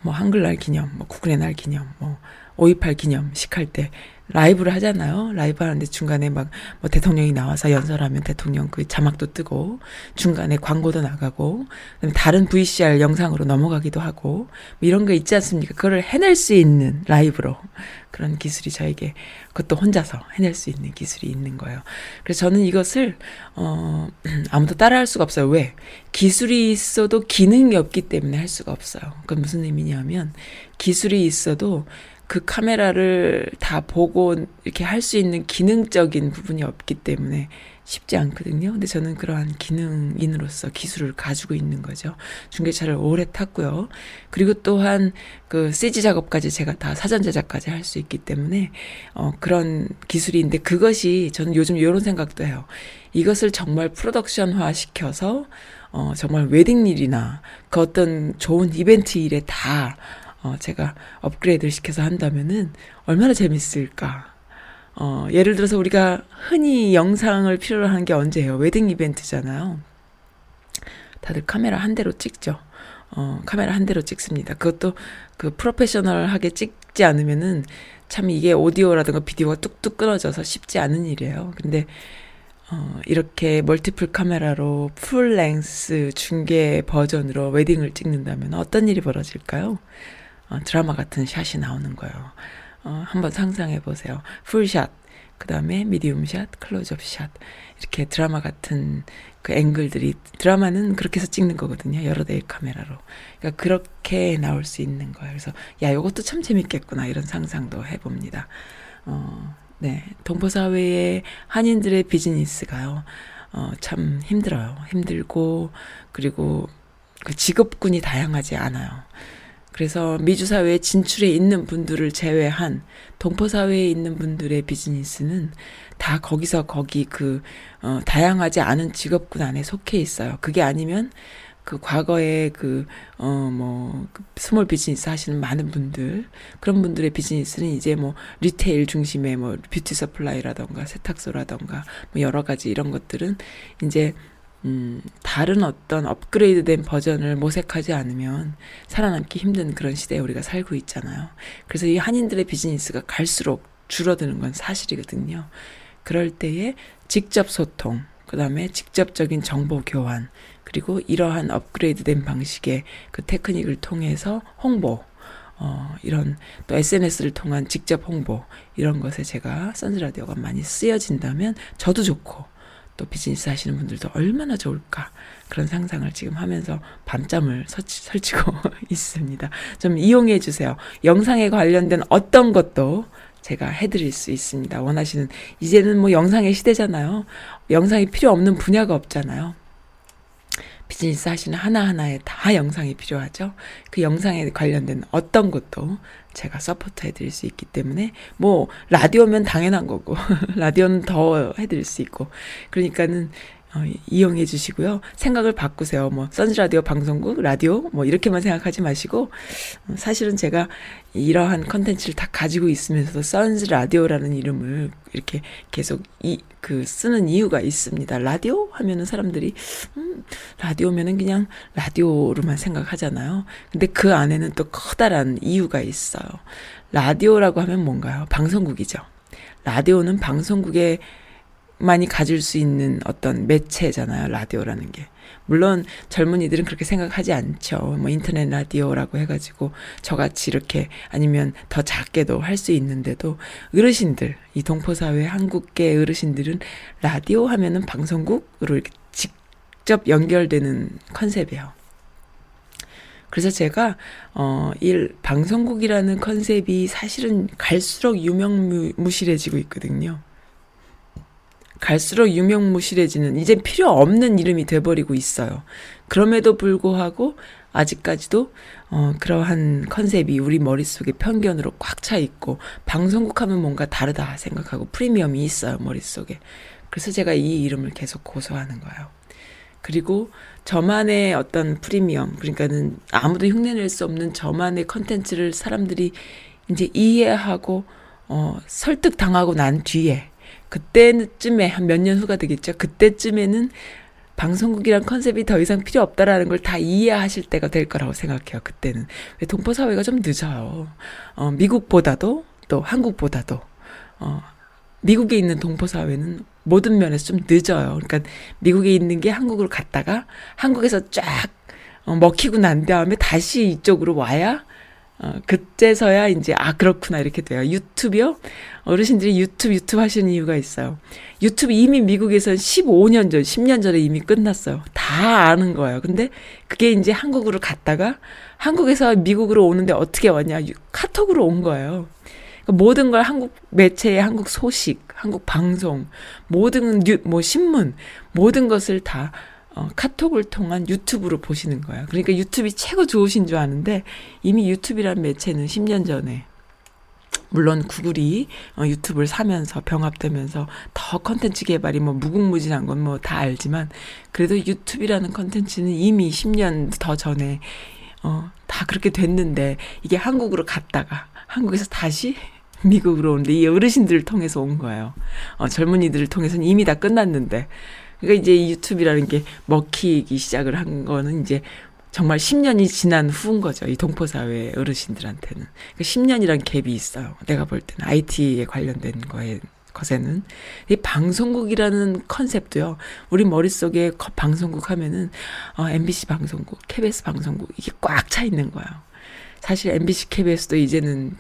뭐 한글날 기념, 뭐 국군의 날 기념, 뭐 5.18 기념식 할 때 라이브를 하잖아요. 라이브 하는데 중간에 막 뭐 대통령이 나와서 연설하면 대통령 그 자막도 뜨고 중간에 광고도 나가고 다른 VCR 영상으로 넘어가기도 하고 뭐 이런 거 있지 않습니까? 그거를 해낼 수 있는 라이브로 그런 기술이 저에게 그것도 혼자서 해낼 수 있는 기술이 있는 거예요. 그래서 저는 이것을 어 *clears throat* 아무도 따라할 수가 없어요. 왜? 기술이 있어도 기능이 없기 때문에 할 수가 없어요. 그건 무슨 의미냐면 기술이 있어도 그 카메라를 다 보고 이렇게 할 수 있는 기능적인 부분이 없기 때문에 쉽지 않거든요. 근데 저는 그러한 기능인으로서 기술을 가지고 있는 거죠. 중계차를 오래 탔고요. 그리고 또한 그 CG 작업까지 제가 다 사전 제작까지 할 수 있기 때문에 어 그런 기술인데 그것이 저는 요즘 이런 생각도 해요. 이것을 정말 프로덕션화 시켜서 어 정말 웨딩 일이나 그 어떤 좋은 이벤트 일에 다 어, 제가 업그레이드를 시켜서 한다면은 얼마나 재밌을까. 어, 예를 들어서 우리가 흔히 영상을 필요로 하는 게 언제예요? 웨딩 이벤트잖아요. 다들 카메라 한 대로 찍죠. 어, 카메라 한 대로 찍습니다. 그것도 그 프로페셔널하게 찍지 않으면은 참 이게 오디오라든가 비디오가 뚝뚝 끊어져서 쉽지 않은 일이에요. 근데 어, 이렇게 multiple 카메라로 full length 중계 버전으로 웨딩을 찍는다면 어떤 일이 벌어질까요? 어, 드라마 같은 샷이 나오는 거예요. 어, 한번 상상해 보세요. 풀샷. 그 다음에 medium shot, 클로즈업 샷 이렇게 드라마 같은 그 앵글들이 드라마는 그렇게 해서 찍는 거거든요. 여러 대의 카메라로. 그러니까 그렇게 나올 수 있는 거예요. 그래서 야 이것도 참 재밌겠구나 이런 상상도 해봅니다. 어, 네, 동포 사회의 한인들의 비즈니스가요. 어, 참 힘들어요. 힘들고 그리고 그 직업군이 다양하지 않아요. 그래서 미주 사회에 진출해 있는 분들을 제외한 동포 사회에 있는 분들의 비즈니스는 다 거기서 거기 그 어, 다양하지 않은 직업군 안에 속해 있어요. 그게 아니면 그 과거에 그 어뭐 그 small business 하시는 많은 분들 그런 분들의 비즈니스는 이제 뭐 retail 중심의 뭐 beauty supply라던가 세탁소라던가 뭐 여러 가지 이런 것들은 이제 음, 다른 어떤 업그레이드된 버전을 모색하지 않으면 살아남기 힘든 그런 시대에 우리가 살고 있잖아요. 그래서 이 한인들의 비즈니스가 갈수록 줄어드는 건 사실이거든요. 그럴 때에 직접 소통, 그 다음에 직접적인 정보 교환, 그리고 이러한 업그레이드된 방식의 그 테크닉을 통해서 홍보, 어, 이런 또 SNS를 통한 직접 홍보, 이런 것에 제가 선즈라디오가 많이 쓰여진다면 저도 좋고, 또 비즈니스 하시는 분들도 얼마나 좋을까 그런 상상을 지금 하면서 밤잠을 설치, 설치고 *laughs* 있습니다. 좀 이용해 주세요. 영상에 관련된 어떤 것도 제가 해드릴 수 있습니다. 원하시는 이제는 뭐 영상의 시대잖아요. 영상이 필요 없는 분야가 없잖아요. 비즈니스 하시는 하나하나에 다 영상이 필요하죠. 그 영상에 관련된 어떤 것도 제가 support 해드릴 수 있기 때문에 뭐 라디오면 당연한 거고 *laughs* 라디오는 더 해드릴 수 있고 그러니까는 어, 이용해 주시고요. 생각을 바꾸세요. 뭐 선즈라디오 방송국 라디오 뭐 이렇게만 생각하지 마시고 어, 사실은 제가 이러한 컨텐츠를 다 가지고 있으면서도 선즈라디오라는 이름을 이렇게 계속 이 그 쓰는 이유가 있습니다. 라디오 하면은 사람들이 음, 라디오면은 그냥 라디오로만 생각하잖아요. 근데 그 안에는 또 커다란 이유가 있어요. 라디오라고 하면 뭔가요? 방송국이죠. 라디오는 방송국의 많이 가질 수 있는 어떤 매체잖아요. 라디오라는 게. 물론 젊은이들은 그렇게 생각하지 않죠. 뭐 인터넷 라디오라고 해가지고 저같이 이렇게 아니면 더 작게도 할 수 있는데도 어르신들, 이 동포사회 한국계 어르신들은 라디오 하면은 방송국으로 이렇게 직접 연결되는 컨셉이에요. 그래서 제가 어이 방송국이라는 컨셉이 사실은 갈수록 유명무실해지고 있거든요. 갈수록 유명무실해지는 이제 필요 없는 이름이 돼버리고 있어요. 그럼에도 불구하고 아직까지도 어 그러한 컨셉이 우리 머릿속에 편견으로 꽉 차 있고 방송국 하면 뭔가 다르다 생각하고 프리미엄이 있어요 머릿속에. 그래서 제가 이 이름을 계속 고소하는 거예요. 그리고 저만의 어떤 프리미엄 그러니까는 아무도 흉내낼 수 없는 저만의 컨텐츠를 사람들이 이제 이해하고 어 설득 당하고 난 뒤에 그때쯤에 한 몇 년 후가 되겠죠. 그때쯤에는 방송국이란 컨셉이 더 이상 필요 없다라는 걸 다 이해하실 때가 될 거라고 생각해요. 그때는 왜 동포 사회가 좀 늦어요. 어, 미국보다도 또 한국보다도 어, 미국에 있는 동포 사회는 모든 면에서 좀 늦어요. 그러니까 미국에 있는 게 한국으로 갔다가 한국에서 쫙 어, 먹히고 난 다음에 다시 이쪽으로 와야 어, 그때서야 이제 아 그렇구나 이렇게 돼요. 유튜브요? 어르신들이 유튜브 유튜브 하시는 이유가 있어요. 유튜브 이미 미국에선 15년 전, 10년 전에 이미 끝났어요. 다 아는 거예요. 근데 그게 이제 한국으로 갔다가 한국에서 미국으로 오는데 어떻게 왔냐? 카톡으로 온 거예요. 그러니까 모든 걸 한국 매체에 한국 소식, 한국 방송, 모든 뉴, 뭐 신문, 모든 것을 다 어, 카톡을 통한 유튜브로 보시는 거예요. 그러니까 유튜브가 최고 좋으신 줄 아는데 이미 유튜브라는 매체는 10년 전에 물론 구글이 어, 유튜브를 사면서 병합되면서 더 컨텐츠 개발이 뭐 무궁무진한 건 뭐 다 알지만 그래도 유튜브라는 컨텐츠는 이미 10년 더 전에 어, 다 그렇게 됐는데 이게 한국으로 갔다가 한국에서 다시 *laughs* 미국으로 오는데 이 어르신들을 통해서 온 거예요. 어, 젊은이들을 통해서는 이미 다 끝났는데 그러니까 이제 이 유튜브라는 게 먹히기 시작을 한 거는 이제 정말 10년이 지난 후인 거죠. 이 동포 사회 어르신들한테는. 그러니까 10년이란 갭이 있어요. 내가 볼 때는. IT에 관련된 거에, 것에는. 이 방송국이라는 컨셉도요. 우리 머릿속에 방송국 하면은, 어, MBC 방송국, KBS 방송국, 이게 꽉 차 있는 거예요. 사실 MBC, KBS도 이제는,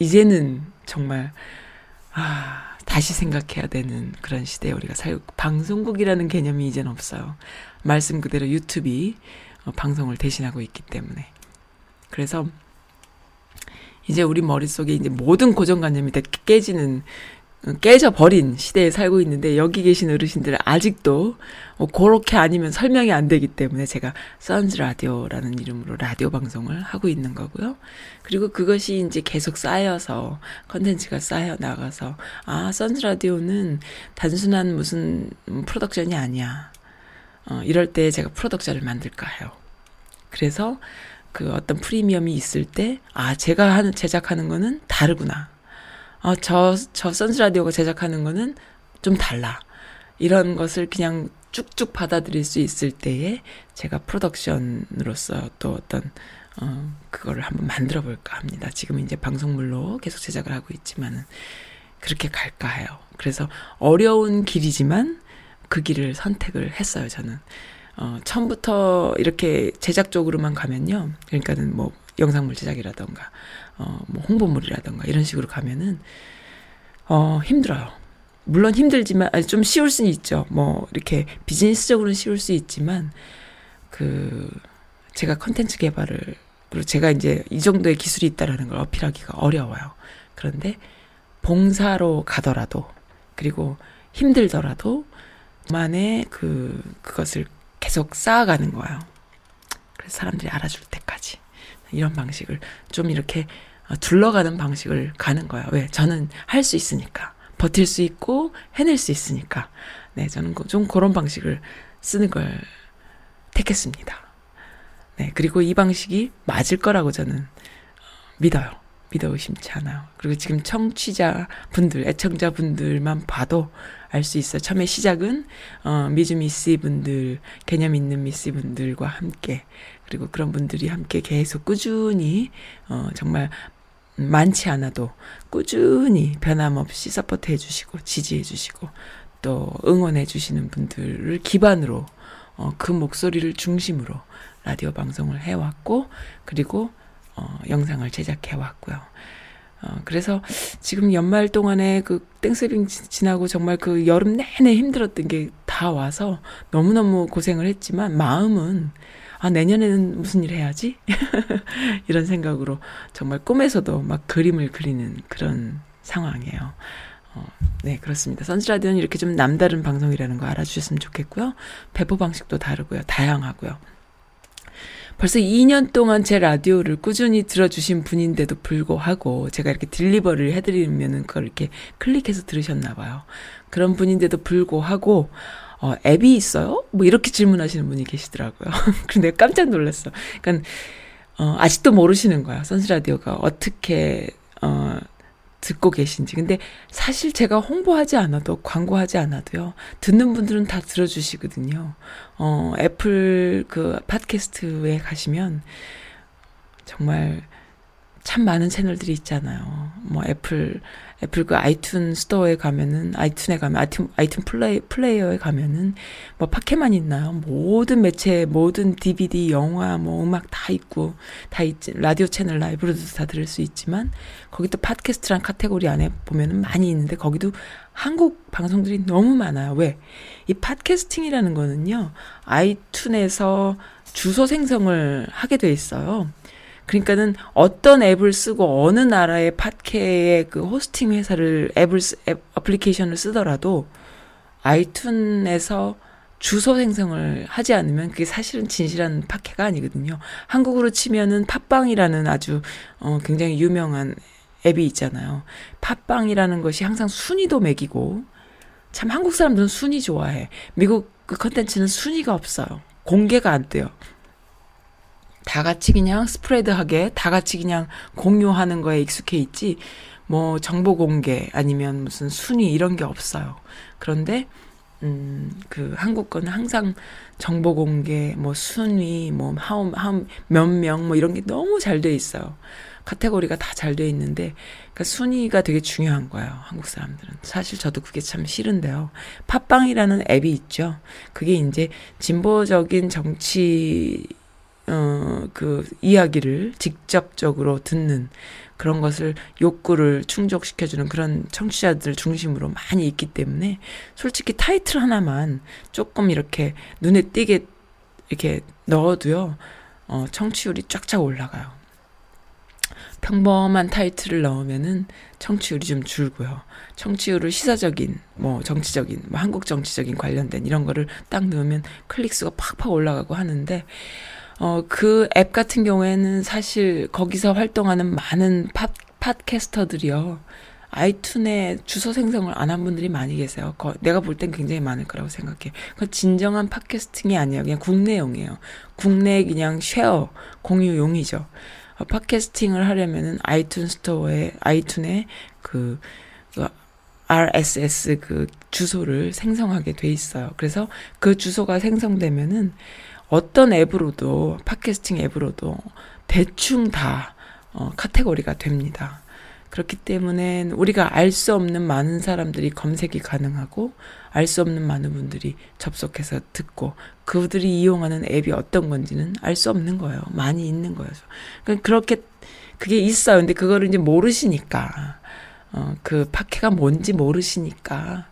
이제는 정말, 아, 다시 생각해야 되는 그런 시대에 우리가 살고 방송국이라는 개념이 이젠 없어요. 말씀 그대로 유튜브이 어, 방송을 대신하고 있기 때문에 그래서 이제 우리 머릿속에 이제 모든 고정관념이 다 깨지는 어, 깨져버린 시대에 살고 있는데 여기 계신 어르신들은 아직도 어, 그렇게 아니면 설명이 안 되기 때문에 제가 선즈 라디오라는 이름으로 라디오 방송을 하고 있는 거고요. 그리고 그것이 이제 계속 쌓여서 컨텐츠가 쌓여 나가서 아 선즈 라디오는 단순한 무슨 프로덕션이 아니야. 어, 이럴 때 제가 프로덕션을 만들까 해요. 그래서 그 어떤 프리미엄이 있을 때, 아, 제가 하는, 제작하는 거는 다르구나. 어, 저, 저 선스 라디오가 제작하는 거는 좀 달라. 이런 것을 그냥 쭉쭉 받아들일 수 있을 때에 제가 프로덕션으로서 또 어떤, 어, 그거를 한번 만들어 볼까 합니다. 지금 이제 방송물로 계속 제작을 하고 있지만은 그렇게 갈까 해요. 그래서 어려운 길이지만 그 길을 선택을 했어요, 저는. 어, 처음부터 이렇게 제작 쪽으로만 가면요. 그러니까는 뭐 영상물 제작이라던가, 어, 뭐 홍보물이라던가 이런 식으로 가면은, 어, 힘들어요. 물론 힘들지만, 아니, 좀 쉬울 수는 있죠. 뭐, 이렇게 비즈니스적으로는 쉬울 수 있지만, 그, 제가 컨텐츠 개발을, 그리고 제가 이제 이 정도의 기술이 있다라는 걸 어필하기가 어려워요. 그런데 봉사로 가더라도, 그리고 힘들더라도, 만의 그, 그것을 계속 쌓아가는 거예요. 그래서 사람들이 알아줄 때까지. 이런 방식을 좀 이렇게 어, 둘러가는 방식을 가는 거예요. 왜? 저는 할 수 있으니까. 버틸 수 있고 해낼 수 있으니까. 네, 저는 그- 좀 그런 방식을 쓰는 걸 택했습니다. 네, 그리고 이 방식이 맞을 거라고 저는 어, 믿어요. 믿어 의심치 않아요. 그리고 지금 청취자 분들, 애청자 분들만 봐도 알 수 있어요. 처음에 시작은 어, 미주 미씨 분들, 개념 있는 미씨 분들과 함께 그리고 그런 분들이 함께 계속 꾸준히 어, 정말 많지 않아도 꾸준히 변함없이 support 해주시고 지지해 주시고 또 응원해 주시는 분들을 기반으로 어, 그 목소리를 중심으로 라디오 방송을 해왔고 그리고 어, 영상을 제작해 왔고요. 어, 그래서 지금 연말 동안에 그 땡스빙 지- 지나고 정말 그 여름 내내 힘들었던 게 다 와서 너무너무 고생을 했지만 마음은 아, 내년에는 무슨 일 해야지? *laughs* 이런 생각으로 정말 꿈에서도 막 그림을 그리는 그런 상황이에요. 어, 네, 그렇습니다. 선즈라디오는 이렇게 좀 남다른 방송이라는 거 알아주셨으면 좋겠고요. 배포 방식도 다르고요. 다양하고요. 벌써 2년 동안 제 라디오를 꾸준히 들어주신 분인데도 불구하고 제가 이렇게 딜리버를 해드리면은 그걸 이렇게 클릭해서 들으셨나 봐요. 그런 분인데도 불구하고 어, 앱이 있어요? 뭐 이렇게 질문하시는 분이 계시더라고요. *laughs* 근데 깜짝 놀랐어. 그러니까 어, 아직도 모르시는 거야. 선스라디오가 어떻게 어, 듣고 계신지. 근데 사실 제가 홍보하지 않아도 광고하지 않아도요. 듣는 분들은 다 들어주시거든요. 어, 애플 그 팟캐스트에 가시면 정말 참 많은 채널들이 있잖아요. 뭐 애플 애플 그 아이튠 스토어에 가면은 아이튠에 가면 아이튠 아이튠 플레이 플레이어에 가면은 뭐 팟캐만 있나요? 모든 매체 모든 DVD 영화 뭐 음악 다 있고 다 있지 라디오 채널 라이브로도 다 들을 수 있지만 거기 또 팟캐스트란 카테고리 안에 보면은 많이 있는데 거기도 한국 방송들이 너무 많아요. 왜? 이 팟캐스팅이라는 거는요. 아이튠에서 주소 생성을 하게 돼 있어요. 그러니까는 어떤 앱을 쓰고 어느 나라의 팟캐의 그 호스팅 회사를 앱을 쓰, 앱 어플리케이션을 쓰더라도 아이튠에서 주소 생성을 하지 않으면 그게 사실은 진실한 팟캐가 아니거든요. 한국으로 치면은 팟빵이라는 아주 어 굉장히 유명한 앱이 있잖아요. 팟빵이라는 것이 항상 순위도 매기고 참 한국 사람들은 순위 좋아해. 미국 그 컨텐츠는 순위가 없어요. 공개가 안 돼요. 다 같이 그냥 스프레드하게 다 같이 그냥 공유하는 거에 익숙해 있지 뭐 정보 공개 아니면 무슨 순위 이런 게 없어요. 그런데 음, 그 한국 거는 항상 정보 공개, 뭐 순위, 뭐 하우, 하우, 몇 명, 뭐 이런 게 너무 잘 돼 있어요. 카테고리가 다 잘 돼 있는데, 그 순위가 되게 중요한 거예요. 한국 사람들은. 사실 저도 그게 참 싫은데요. 팟빵이라는 앱이 있죠. 그게 이제 진보적인 정치 어, 그 이야기를 직접적으로 듣는 그런 것을 욕구를 충족시켜주는 그런 청취자들 중심으로 많이 있기 때문에 솔직히 타이틀 하나만 조금 이렇게 눈에 띄게 이렇게 넣어도요, 어, 청취율이 쫙쫙 올라가요. 평범한 타이틀을 넣으면은 청취율이 좀 줄고요. 청취율을 시사적인, 뭐 정치적인, 뭐 한국 정치적인 관련된 이런 거를 딱 넣으면 클릭수가 팍팍 올라가고 하는데, 어, 그 앱 같은 경우에는 사실 거기서 활동하는 많은 팟, 팟캐스터들이요. 아이튠에 주소 생성을 안 한 분들이 많이 계세요. 거, 내가 볼 땐 굉장히 많을 거라고 생각해. 그 진정한 팟캐스팅이 아니에요. 그냥 국내용이에요. 국내 그냥 쉐어, 공유용이죠. 어, 팟캐스팅을 하려면은 아이튠 스토어에, 아이튠에 그, 그 RSS 그 주소를 생성하게 돼 있어요. 그래서 그 주소가 생성되면은 어떤 앱으로도, 팟캐스팅 앱으로도 대충 다, 어, 카테고리가 됩니다. 그렇기 때문에 우리가 알 수 없는 많은 사람들이 검색이 가능하고 알 수 없는 많은 분들이 접속해서 듣고 그들이 이용하는 앱이 어떤 건지는 알 수 없는 거예요. 많이 있는 거예요. 그러니까 그렇게 그게 있어요. 근데 그거를 이제 모르시니까 어, 그 팟캐가 뭔지 모르시니까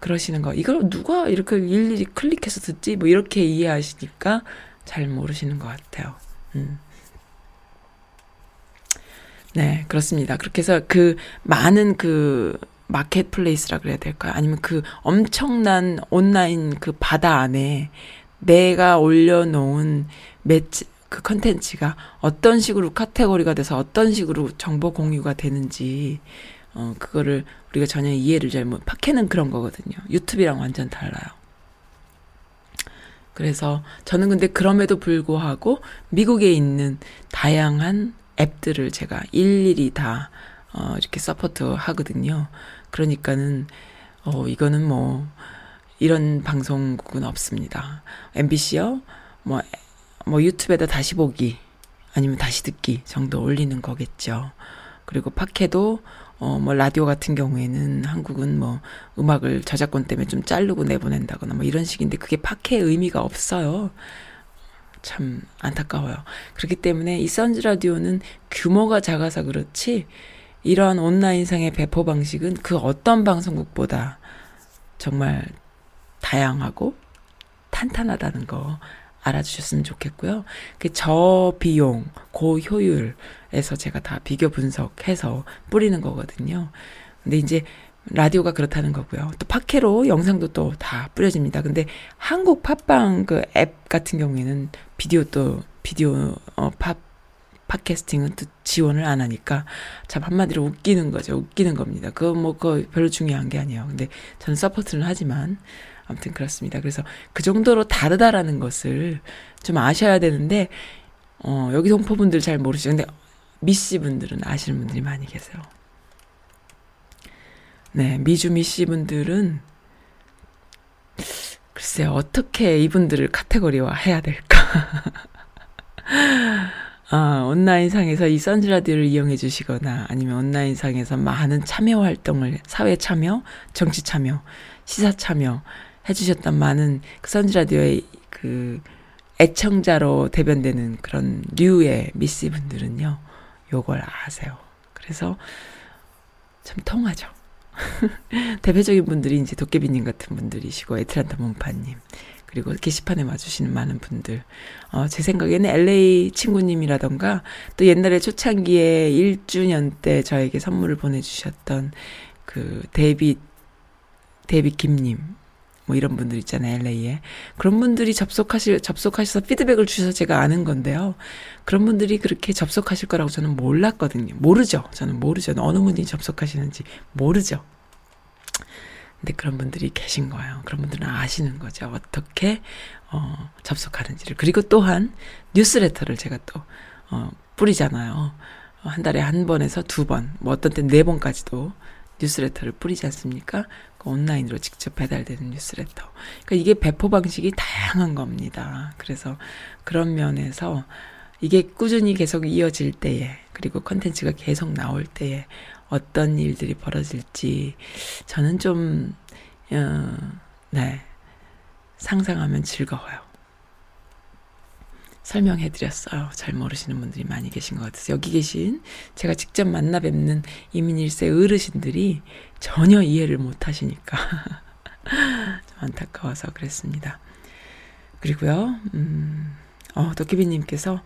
그러시는 거. 이걸 누가 이렇게 일일이 클릭해서 듣지? 뭐 이렇게 이해하시니까 잘 모르시는 것 같아요. 음. 네, 그렇습니다. 그렇게 해서 그 많은 그 마켓플레이스라 그래야 될까요? 아니면 그 엄청난 온라인 그 바다 안에 내가 올려놓은 매체, 그 컨텐츠가 어떤 식으로 카테고리가 돼서 어떤 식으로 정보 공유가 되는지, 어, 그거를 우리가 전혀 이해를 잘 못, 팟캐는 그런 거거든요. 유튜브랑 완전 달라요. 그래서 저는 근데 그럼에도 불구하고 미국에 있는 다양한 앱들을 제가 일일이 다, 어, 이렇게 support 하거든요. 그러니까는, 어, 이거는 뭐, 이런 방송국은 없습니다. MBC요? 뭐, 뭐 유튜브에다 다시 보기, 아니면 다시 듣기 정도 올리는 거겠죠. 그리고 팟캐도, 어, 뭐, 라디오 같은 경우에는 한국은 뭐, 음악을 저작권 때문에 좀 자르고 내보낸다거나 뭐 이런 식인데 그게 팟캐의 의미가 없어요. 참 안타까워요. 그렇기 때문에 이 선즈 라디오는 규모가 작아서 그렇지 이러한 온라인상의 배포 방식은 그 어떤 방송국보다 정말 다양하고 탄탄하다는 거 알아주셨으면 좋겠고요. 그 저비용, 고효율 에서 제가 다 비교 분석해서 뿌리는 거거든요. 근데 이제 라디오가 그렇다는 거고요. 또 팟캐로 영상도 또 다 뿌려집니다. 근데 한국 팟빵 그 앱 같은 경우에는 비디오 또 비디오 어, 팟 팟캐스팅은 또 지원을 안 하니까 참 한마디로 웃기는 거죠. 웃기는 겁니다. 그거 뭐 그거 별로 중요한 게 아니에요. 근데 저는 support는 하지만 아무튼 그렇습니다. 그래서 그 정도로 다르다라는 것을 좀 아셔야 되는데 어 여기 동포분들 잘 모르시죠. 근데 미씨 분들은 아시는 분들이 많이 계세요. 네, 미주 미씨 분들은 글쎄요, 어떻게 이분들을 카테고리화 해야 될까? *laughs* 아, 온라인상에서 이 선즈라디오를 이용해 주시거나 아니면 온라인상에서 많은 참여 활동을, 사회 참여, 정치 참여, 시사 참여 해주셨던 많은 그 선즈라디오의 그 애청자로 대변되는 그런 류의 미씨 분들은요, 요걸 아세요. 그래서 참 통하죠. *laughs* 대표적인 분들이 이제 도깨비님 같은 분들이시고 애틀란타 문파님 그리고 게시판에 와주시는 많은 분들 어, 제 생각에는 LA 친구님이라던가 또 옛날에 초창기에 1주년 때 저에게 선물을 보내주셨던 그 데이빗 데이빗 김님 뭐 이런 분들 있잖아요 LA에 그런 분들이 접속하실 접속하셔서 피드백을 주셔서 제가 아는 건데요 그런 분들이 그렇게 접속하실 거라고 저는 몰랐거든요 모르죠 저는 모르죠 어느 분이 접속하시는지 모르죠 근데 그런 분들이 계신 거예요. 그런 분들은 아시는 거죠. 어떻게 어, 접속하는지를. 그리고 또한 뉴스레터를 제가 또 어, 뿌리잖아요. 어, 한 달에 한 번에서 두 번, 뭐 어떤 때네 번까지도 뉴스레터를 뿌리지 않습니까? 그 온라인으로 직접 배달되는 뉴스레터. 그러니까 이게 배포 방식이 다양한 겁니다. 그래서 그런 면에서 이게 꾸준히 계속 이어질 때에 그리고 컨텐츠가 계속 나올 때에 어떤 일들이 벌어질지 저는 좀, 어, 네, 상상하면 즐거워요. 설명해 드렸어요. 잘 모르시는 분들이 많이 계신 것 같아서 여기 계신 제가 직접 만나 뵙는 이민 1세 어르신들이 전혀 이해를 못 하시니까 *laughs* 좀 안타까워서 그랬습니다. 그리고요, 음, 어, 도깨비님께서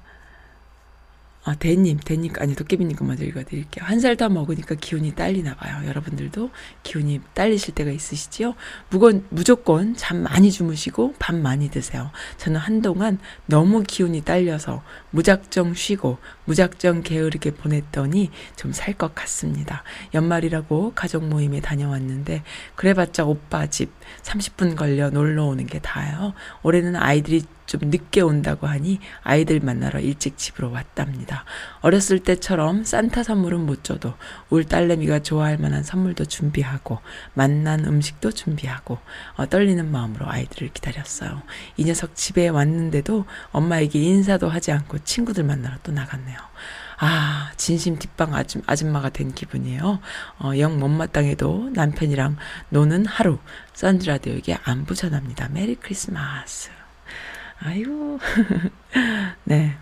아, 대님, 대님, 아니, 먼저 읽어드릴게요. 한 살 더 먹으니까 기운이 딸리나 봐요. 여러분들도 기운이 딸리실 때가 있으시지요? 무건, 무조건 잠 많이 주무시고 밥 많이 드세요. 저는 한동안 너무 기운이 딸려서 무작정 쉬고 무작정 게으르게 보냈더니 좀 살 것 같습니다. 연말이라고 가족 모임에 다녀왔는데 그래봤자 오빠 집 30분 걸려 놀러 오는 게 다예요. 올해는 아이들이 좀 늦게 온다고 하니 아이들 만나러 일찍 집으로 왔답니다. 어렸을 때처럼 산타 선물은 못 줘도 울 딸내미가 좋아할 만한 선물도 준비하고 맛난 음식도 준비하고 어, 떨리는 마음으로 아이들을 기다렸어요. 이 녀석 집에 왔는데도 엄마에게 인사도 하지 않고 친구들 만나러 또 나갔네요. 아, 진심 뒷방 아줌, 아줌마가 된 기분이에요. 어, 영 못마땅해도 남편이랑 노는 하루, 선즈라디오에게 안부 전합니다. 메리 크리스마스. 아이고. *laughs* 네.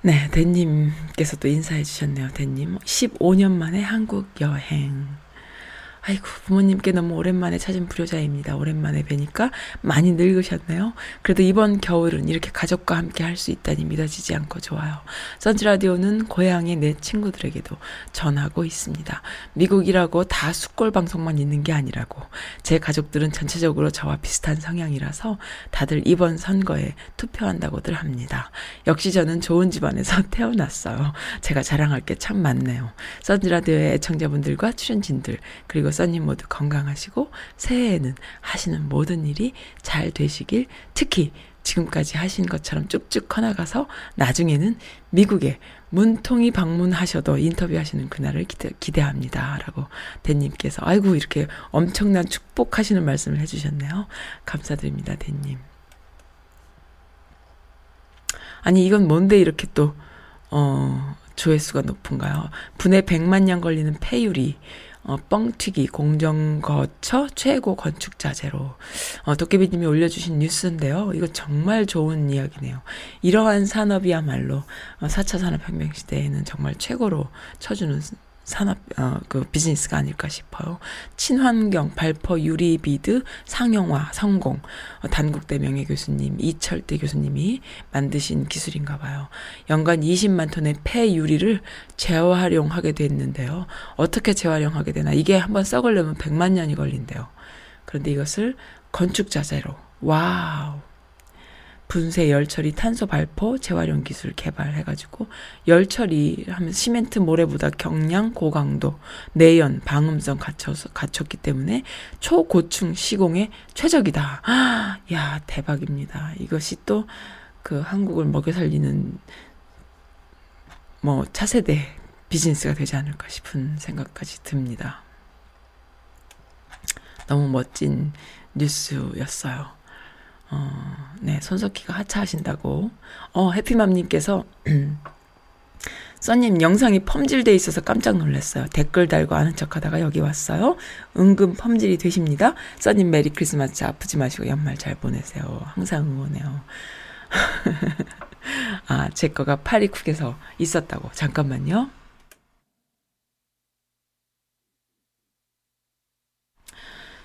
네, 대님께서 또 인사해 주셨네요. 대님. 15년 만에 한국 여행. 아이고, 부모님께 너무 오랜만에 찾은 불효자입니다. 오랜만에 뵈니까 많이 늙으셨네요. 그래도 이번 겨울은 이렇게 가족과 함께 할 수 있다니 믿어지지 않고 좋아요. 선즈라디오는 고향의 내 친구들에게도 전하고 있습니다. 미국이라고 다 숫골 방송만 있는 게 아니라고. 제 가족들은 전체적으로 저와 비슷한 성향이라서 다들 이번 선거에 투표한다고들 합니다. 역시 저는 좋은 집안에서 *laughs* 태어났어요. 제가 자랑할 게 참 많네요. 선즈라디오의 애청자분들과 출연진들, 그리고 써님 모두 건강하시고 새해에는 하시는 모든 일이 잘 되시길 특히 지금까지 하신 것처럼 쭉쭉 커나가서 나중에는 미국에 문통이 방문하셔도 인터뷰하시는 그날을 기대, 기대합니다. 라고 대님께서 아이고 이렇게 엄청난 축복하시는 말씀을 해주셨네요. 감사드립니다. 대님. 아니 이건 뭔데 이렇게 또 어, 조회수가 높은가요? 분에 100만 년 걸리는 폐유리 어, 뻥튀기, 공정 거처, 최고 건축자재로. 어, 도깨비님이 올려주신 뉴스인데요. 이거 정말 좋은 이야기네요. 이러한 산업이야말로 어, 4차 산업혁명 시대에는 정말 최고로 쳐주는 산업 어, 그 비즈니스가 아닐까 싶어요. 친환경 발포 유리 비드 상용화 성공 어, 단국대 명예 교수님 이철대 교수님이 만드신 기술인가 봐요. 연간 20만 톤의 폐유리를 재활용하게 됐는데요. 어떻게 재활용하게 되나? 이게 한번 썩으려면 100만 년이 걸린대요. 그런데 이것을 건축 자재로 와우. 분쇄 열처리 탄소 발포 재활용 기술 개발해가지고 열처리 하면 시멘트 모래보다 경량 고강도 내연 방음성 갖춰서 갖췄기 때문에 초고층 시공에 최적이다. 아, *gasps* 야 대박입니다. 이것이 또 그 한국을 먹여 살리는 뭐 차세대 비즈니스가 되지 않을까 싶은 생각까지 듭니다. 너무 멋진 뉴스였어요. 어, 네, 손석희가 하차하신다고. 어, 해피맘님께서, *clears throat* 써님 영상이 펌질돼 있어서 깜짝 놀랐어요. 댓글 달고 아는 척 하다가 여기 왔어요. 은근 펌질이 되십니다. 써님 메리 크리스마스 아프지 마시고 연말 잘 보내세요. 항상 응원해요. *laughs* 아, 제 거가 파리 쿡에서 있었다고. 잠깐만요.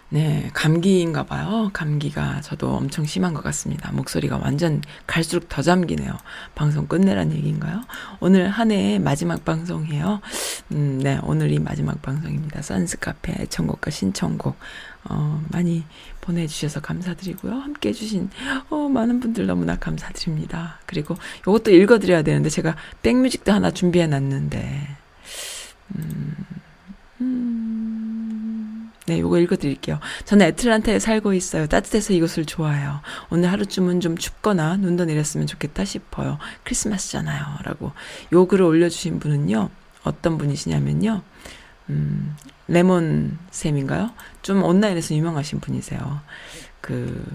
네, 감기인가 봐요. 감기가 저도 엄청 심한 것 같습니다. 목소리가 완전 갈수록 더 잠기네요. 방송 끝내란 얘기인가요? 오늘 한 해의 마지막 방송이에요. 음, 네, 오늘이 마지막 방송입니다. 선스 카페 애청곡과 신청곡, 어, 많이 보내주셔서 감사드리고요. 함께 해주신, 어, 많은 분들 너무나 감사드립니다. 그리고 이것도 읽어드려야 되는데, 제가 백뮤직도 하나 준비해 놨는데, 음, 음, 네, 요거 읽어드릴게요. 저는 애틀란타에 살고 있어요. 따뜻해서 이곳을 좋아해요. 오늘 하루쯤은 좀 춥거나 눈도 내렸으면 좋겠다 싶어요. 크리스마스잖아요. 라고. 요 글을 올려주신 분은요, 어떤 분이시냐면요, 음, 레몬쌤인가요? 좀 온라인에서 유명하신 분이세요. 그,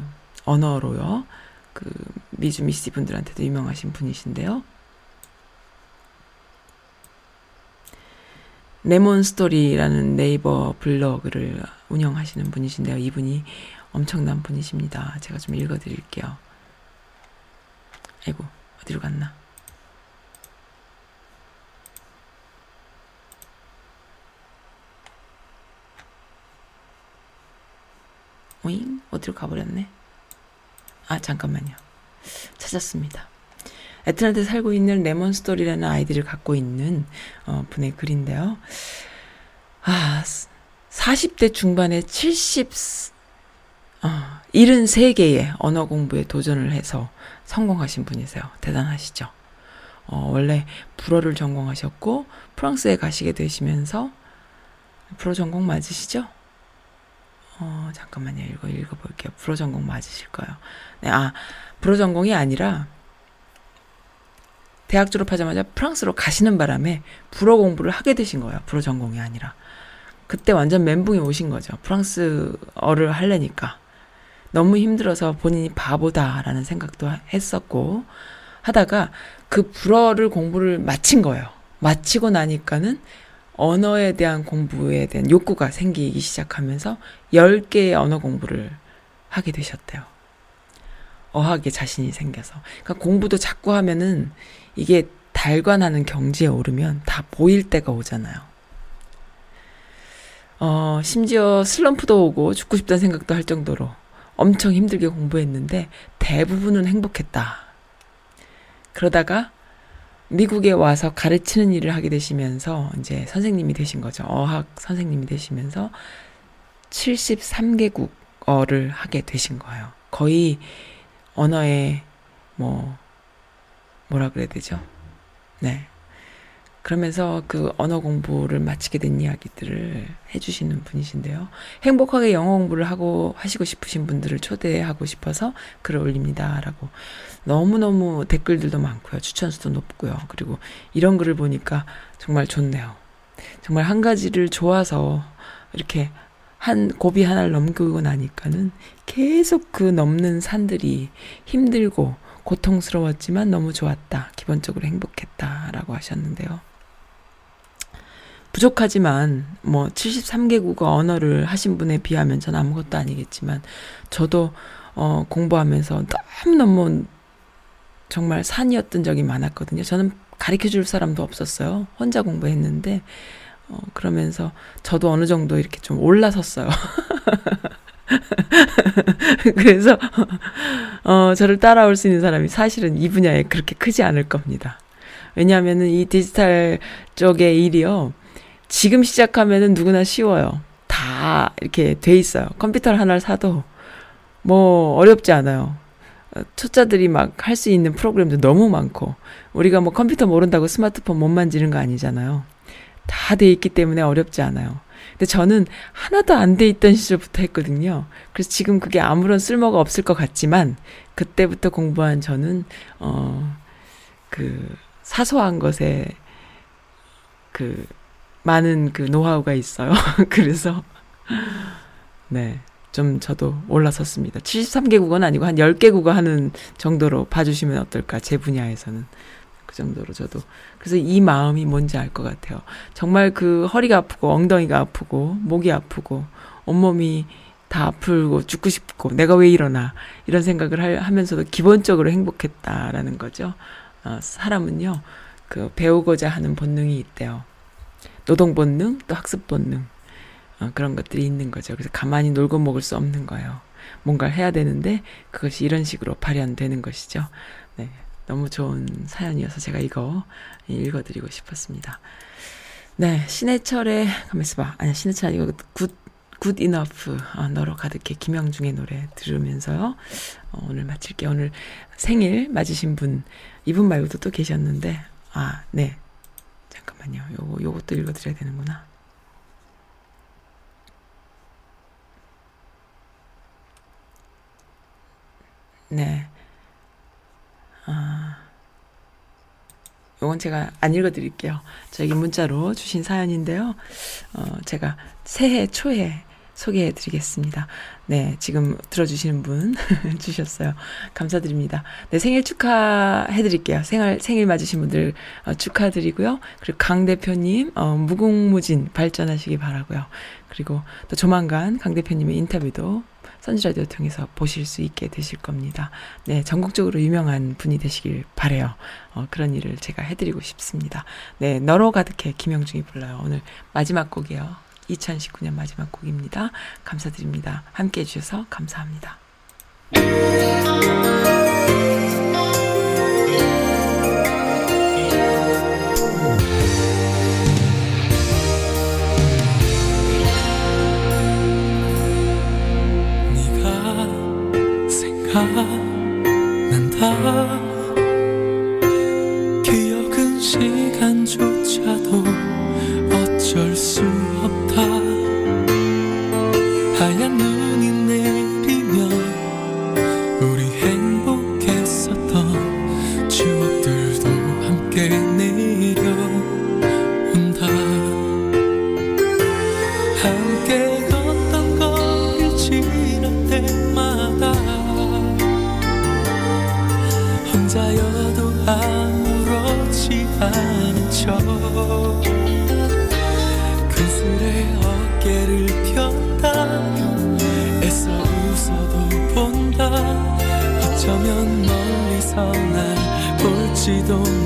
언어로요. 그, 미주 미시 분들한테도 유명하신 분이신데요. 레몬 스토리라는 네이버 블로그를 운영하시는 분이신데요. 이분이 엄청난 분이십니다. 제가 좀 읽어드릴게요. 아이고, 어디로 갔나? 오잉? 어디로 가버렸네? 아, 잠깐만요. 찾았습니다. 애틀란타에 살고 있는 레몬 스토리라는 아이디를 갖고 있는 어, 분의 글인데요. 아, 40대 중반에 70, 어, 73개의 언어 공부에 도전을 해서 성공하신 분이세요. 대단하시죠? 어, 원래 불어를 전공하셨고, 프랑스에 가시게 되시면서, 불어 전공 맞으시죠? 어, 잠깐만요. 이거 읽어볼게요. 불어 전공 맞으실 거예요. 네, 아, 불어 전공이 아니라, 대학 졸업하자마자 프랑스로 가시는 바람에 불어 공부를 하게 되신 거예요. 불어 전공이 아니라. 그때 완전 멘붕이 오신 거죠. 프랑스어를 하려니까. 너무 힘들어서 본인이 바보다라는 생각도 했었고, 하다가 그 불어를 공부를 마친 거예요. 마치고 나니까는 언어에 대한 공부에 대한 욕구가 생기기 시작하면서 10개의 언어 공부를 하게 되셨대요. 어학에 자신이 생겨서. 그러니까 공부도 자꾸 하면은 이게 달관하는 경지에 오르면 다 보일 때가 오잖아요. 어, 심지어 슬럼프도 오고 죽고 싶다는 생각도 할 정도로 엄청 힘들게 공부했는데 대부분은 행복했다. 그러다가 미국에 와서 가르치는 일을 하게 되시면서 이제 선생님이 되신 거죠. 어학 선생님이 되시면서 73개국어를 하게 되신 거예요. 거의 언어의 뭐 뭐라 그래야 되죠? 네. 그러면서 그 언어 공부를 마치게 된 이야기들을 해주시는 분이신데요. 행복하게 영어 공부를 하고 하시고 싶으신 분들을 초대하고 싶어서 글을 올립니다라고 너무너무 댓글들도 많고요. 추천수도 높고요. 그리고 이런 글을 보니까 정말 좋네요. 정말 한 가지를 좋아서 이렇게 한 고비 하나를 넘기고 나니까는 계속 그 넘는 산들이 힘들고 고통스러웠지만 너무 좋았다. 기본적으로 행복했다 라고 하셨는데요. 부족하지만 뭐 73개국어 언어를 하신 분에 비하면 전 아무것도 아니겠지만 저도 어 공부하면서 너무너무 정말 산이었던 적이 많았거든요. 저는 가르쳐 줄 사람도 없었어요. 혼자 공부했는데 어 그러면서 저도 어느 정도 이렇게 좀 올라섰어요. *laughs* 그래서 어 저를 따라올 수 있는 사람이 사실은 이 분야에 그렇게 크지 않을 겁니다. 왜냐하면은 이 디지털 쪽의 일이요. 지금 시작하면은 누구나 쉬워요. 다 이렇게 돼 있어요. 컴퓨터를 하나를 사도 뭐 어렵지 않아요. 초짜들이 막 할 수 있는 프로그램도 너무 많고 우리가 뭐 컴퓨터 모른다고 스마트폰 못 만지는 거 아니잖아요. 다 돼 있기 때문에 어렵지 않아요. 근데 저는 하나도 안 돼 있던 시절부터 했거든요. 그래서 지금 그게 아무런 쓸모가 없을 것 같지만 그때부터 공부한 저는 어 그 사소한 것에 그 많은 그 노하우가 있어요. *laughs* 그래서 네. 좀 저도 올라섰습니다. 73개국어는 아니고 한 10개국어 하는 정도로 봐주시면 어떨까, 제 분야에서는. 그 정도로 저도. 그래서 이 마음이 뭔지 알 것 같아요. 정말 그 허리가 아프고, 엉덩이가 아프고, 목이 아프고, 온몸이 다 아프고, 죽고 싶고, 내가 왜 이러나, 이런 생각을 할, 하면서도 기본적으로 행복했다라는 거죠. 어, 사람은요, 그 배우고자 하는 본능이 있대요. 노동 본능, 또 학습 본능. 어, 그런 것들이 있는 거죠. 그래서 가만히 놀고 먹을 수 없는 거예요. 뭔가를 해야 되는데 그것이 이런 식으로 발현되는 것이죠. 네. 너무 좋은 사연이어서 제가 이거 읽어드리고 싶었습니다. 네. 신해철의, 가만 있어봐. 아니, 신해철 아니고 Good, Good Enough. 어, 너로 가득해. 김영중의 노래 들으면서요. 어, 오늘 마칠게요. 오늘 생일 맞으신 분, 이분 말고도 또 계셨는데, 아, 네. 잠깐만요. 요거, 요것도 읽어드려야 되는구나. 네. 아, 요건 제가 안 읽어드릴게요. 저에게 문자로 주신 사연인데요. 어, 제가 새해 초에 소개해 드리겠습니다. 네, 지금 들어주시는 분 *laughs* 주셨어요. 감사드립니다. 네, 생일 축하해 드릴게요. 생일, 생일 맞으신 분들 어, 축하드리고요. 그리고 강 대표님, 어, 무궁무진 발전하시기 바라고요. 그리고 또 조만간 강 대표님의 인터뷰도 선지라디오 통해서 보실 수 있게 되실 겁니다. 네, 전국적으로 유명한 분이 되시길 바래요. 어, 그런 일을 제가 해드리고 싶습니다. 네, 너로 가득해 김영중이 불러요. 오늘 마지막 곡이에요. 2019년 마지막 곡입니다. 감사드립니다. 함께 해주셔서 감사합니다. 볼지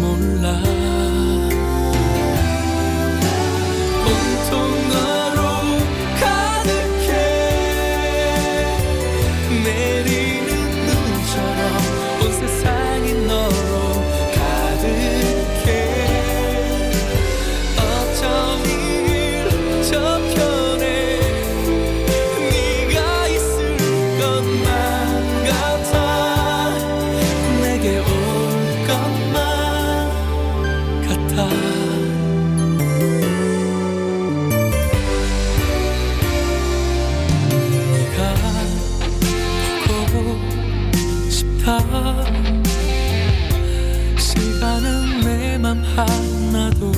맘 하나도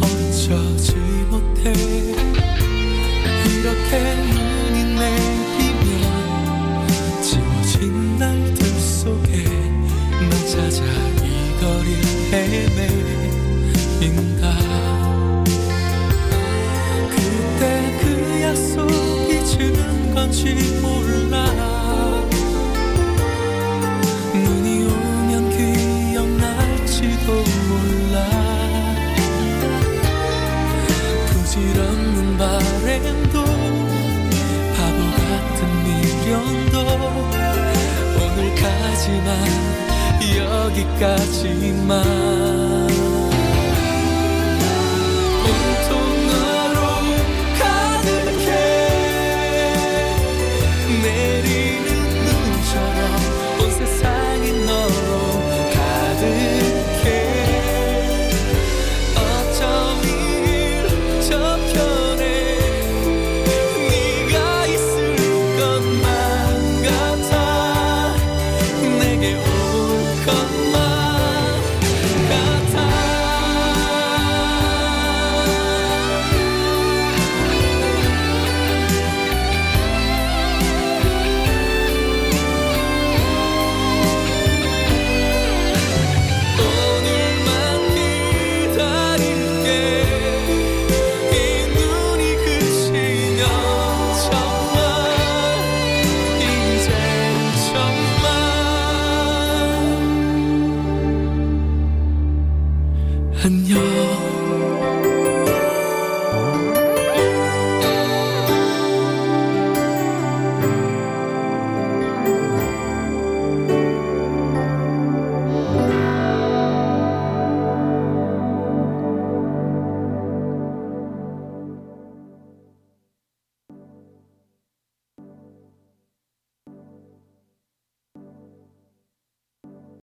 어쩌지 못해. 이렇게 눈이 내리면 지워진 날들 속에 난 찾아 이 거리 헤매인다 그때 그 약속 잊은 건지 몰라 오늘까지만 여기까지만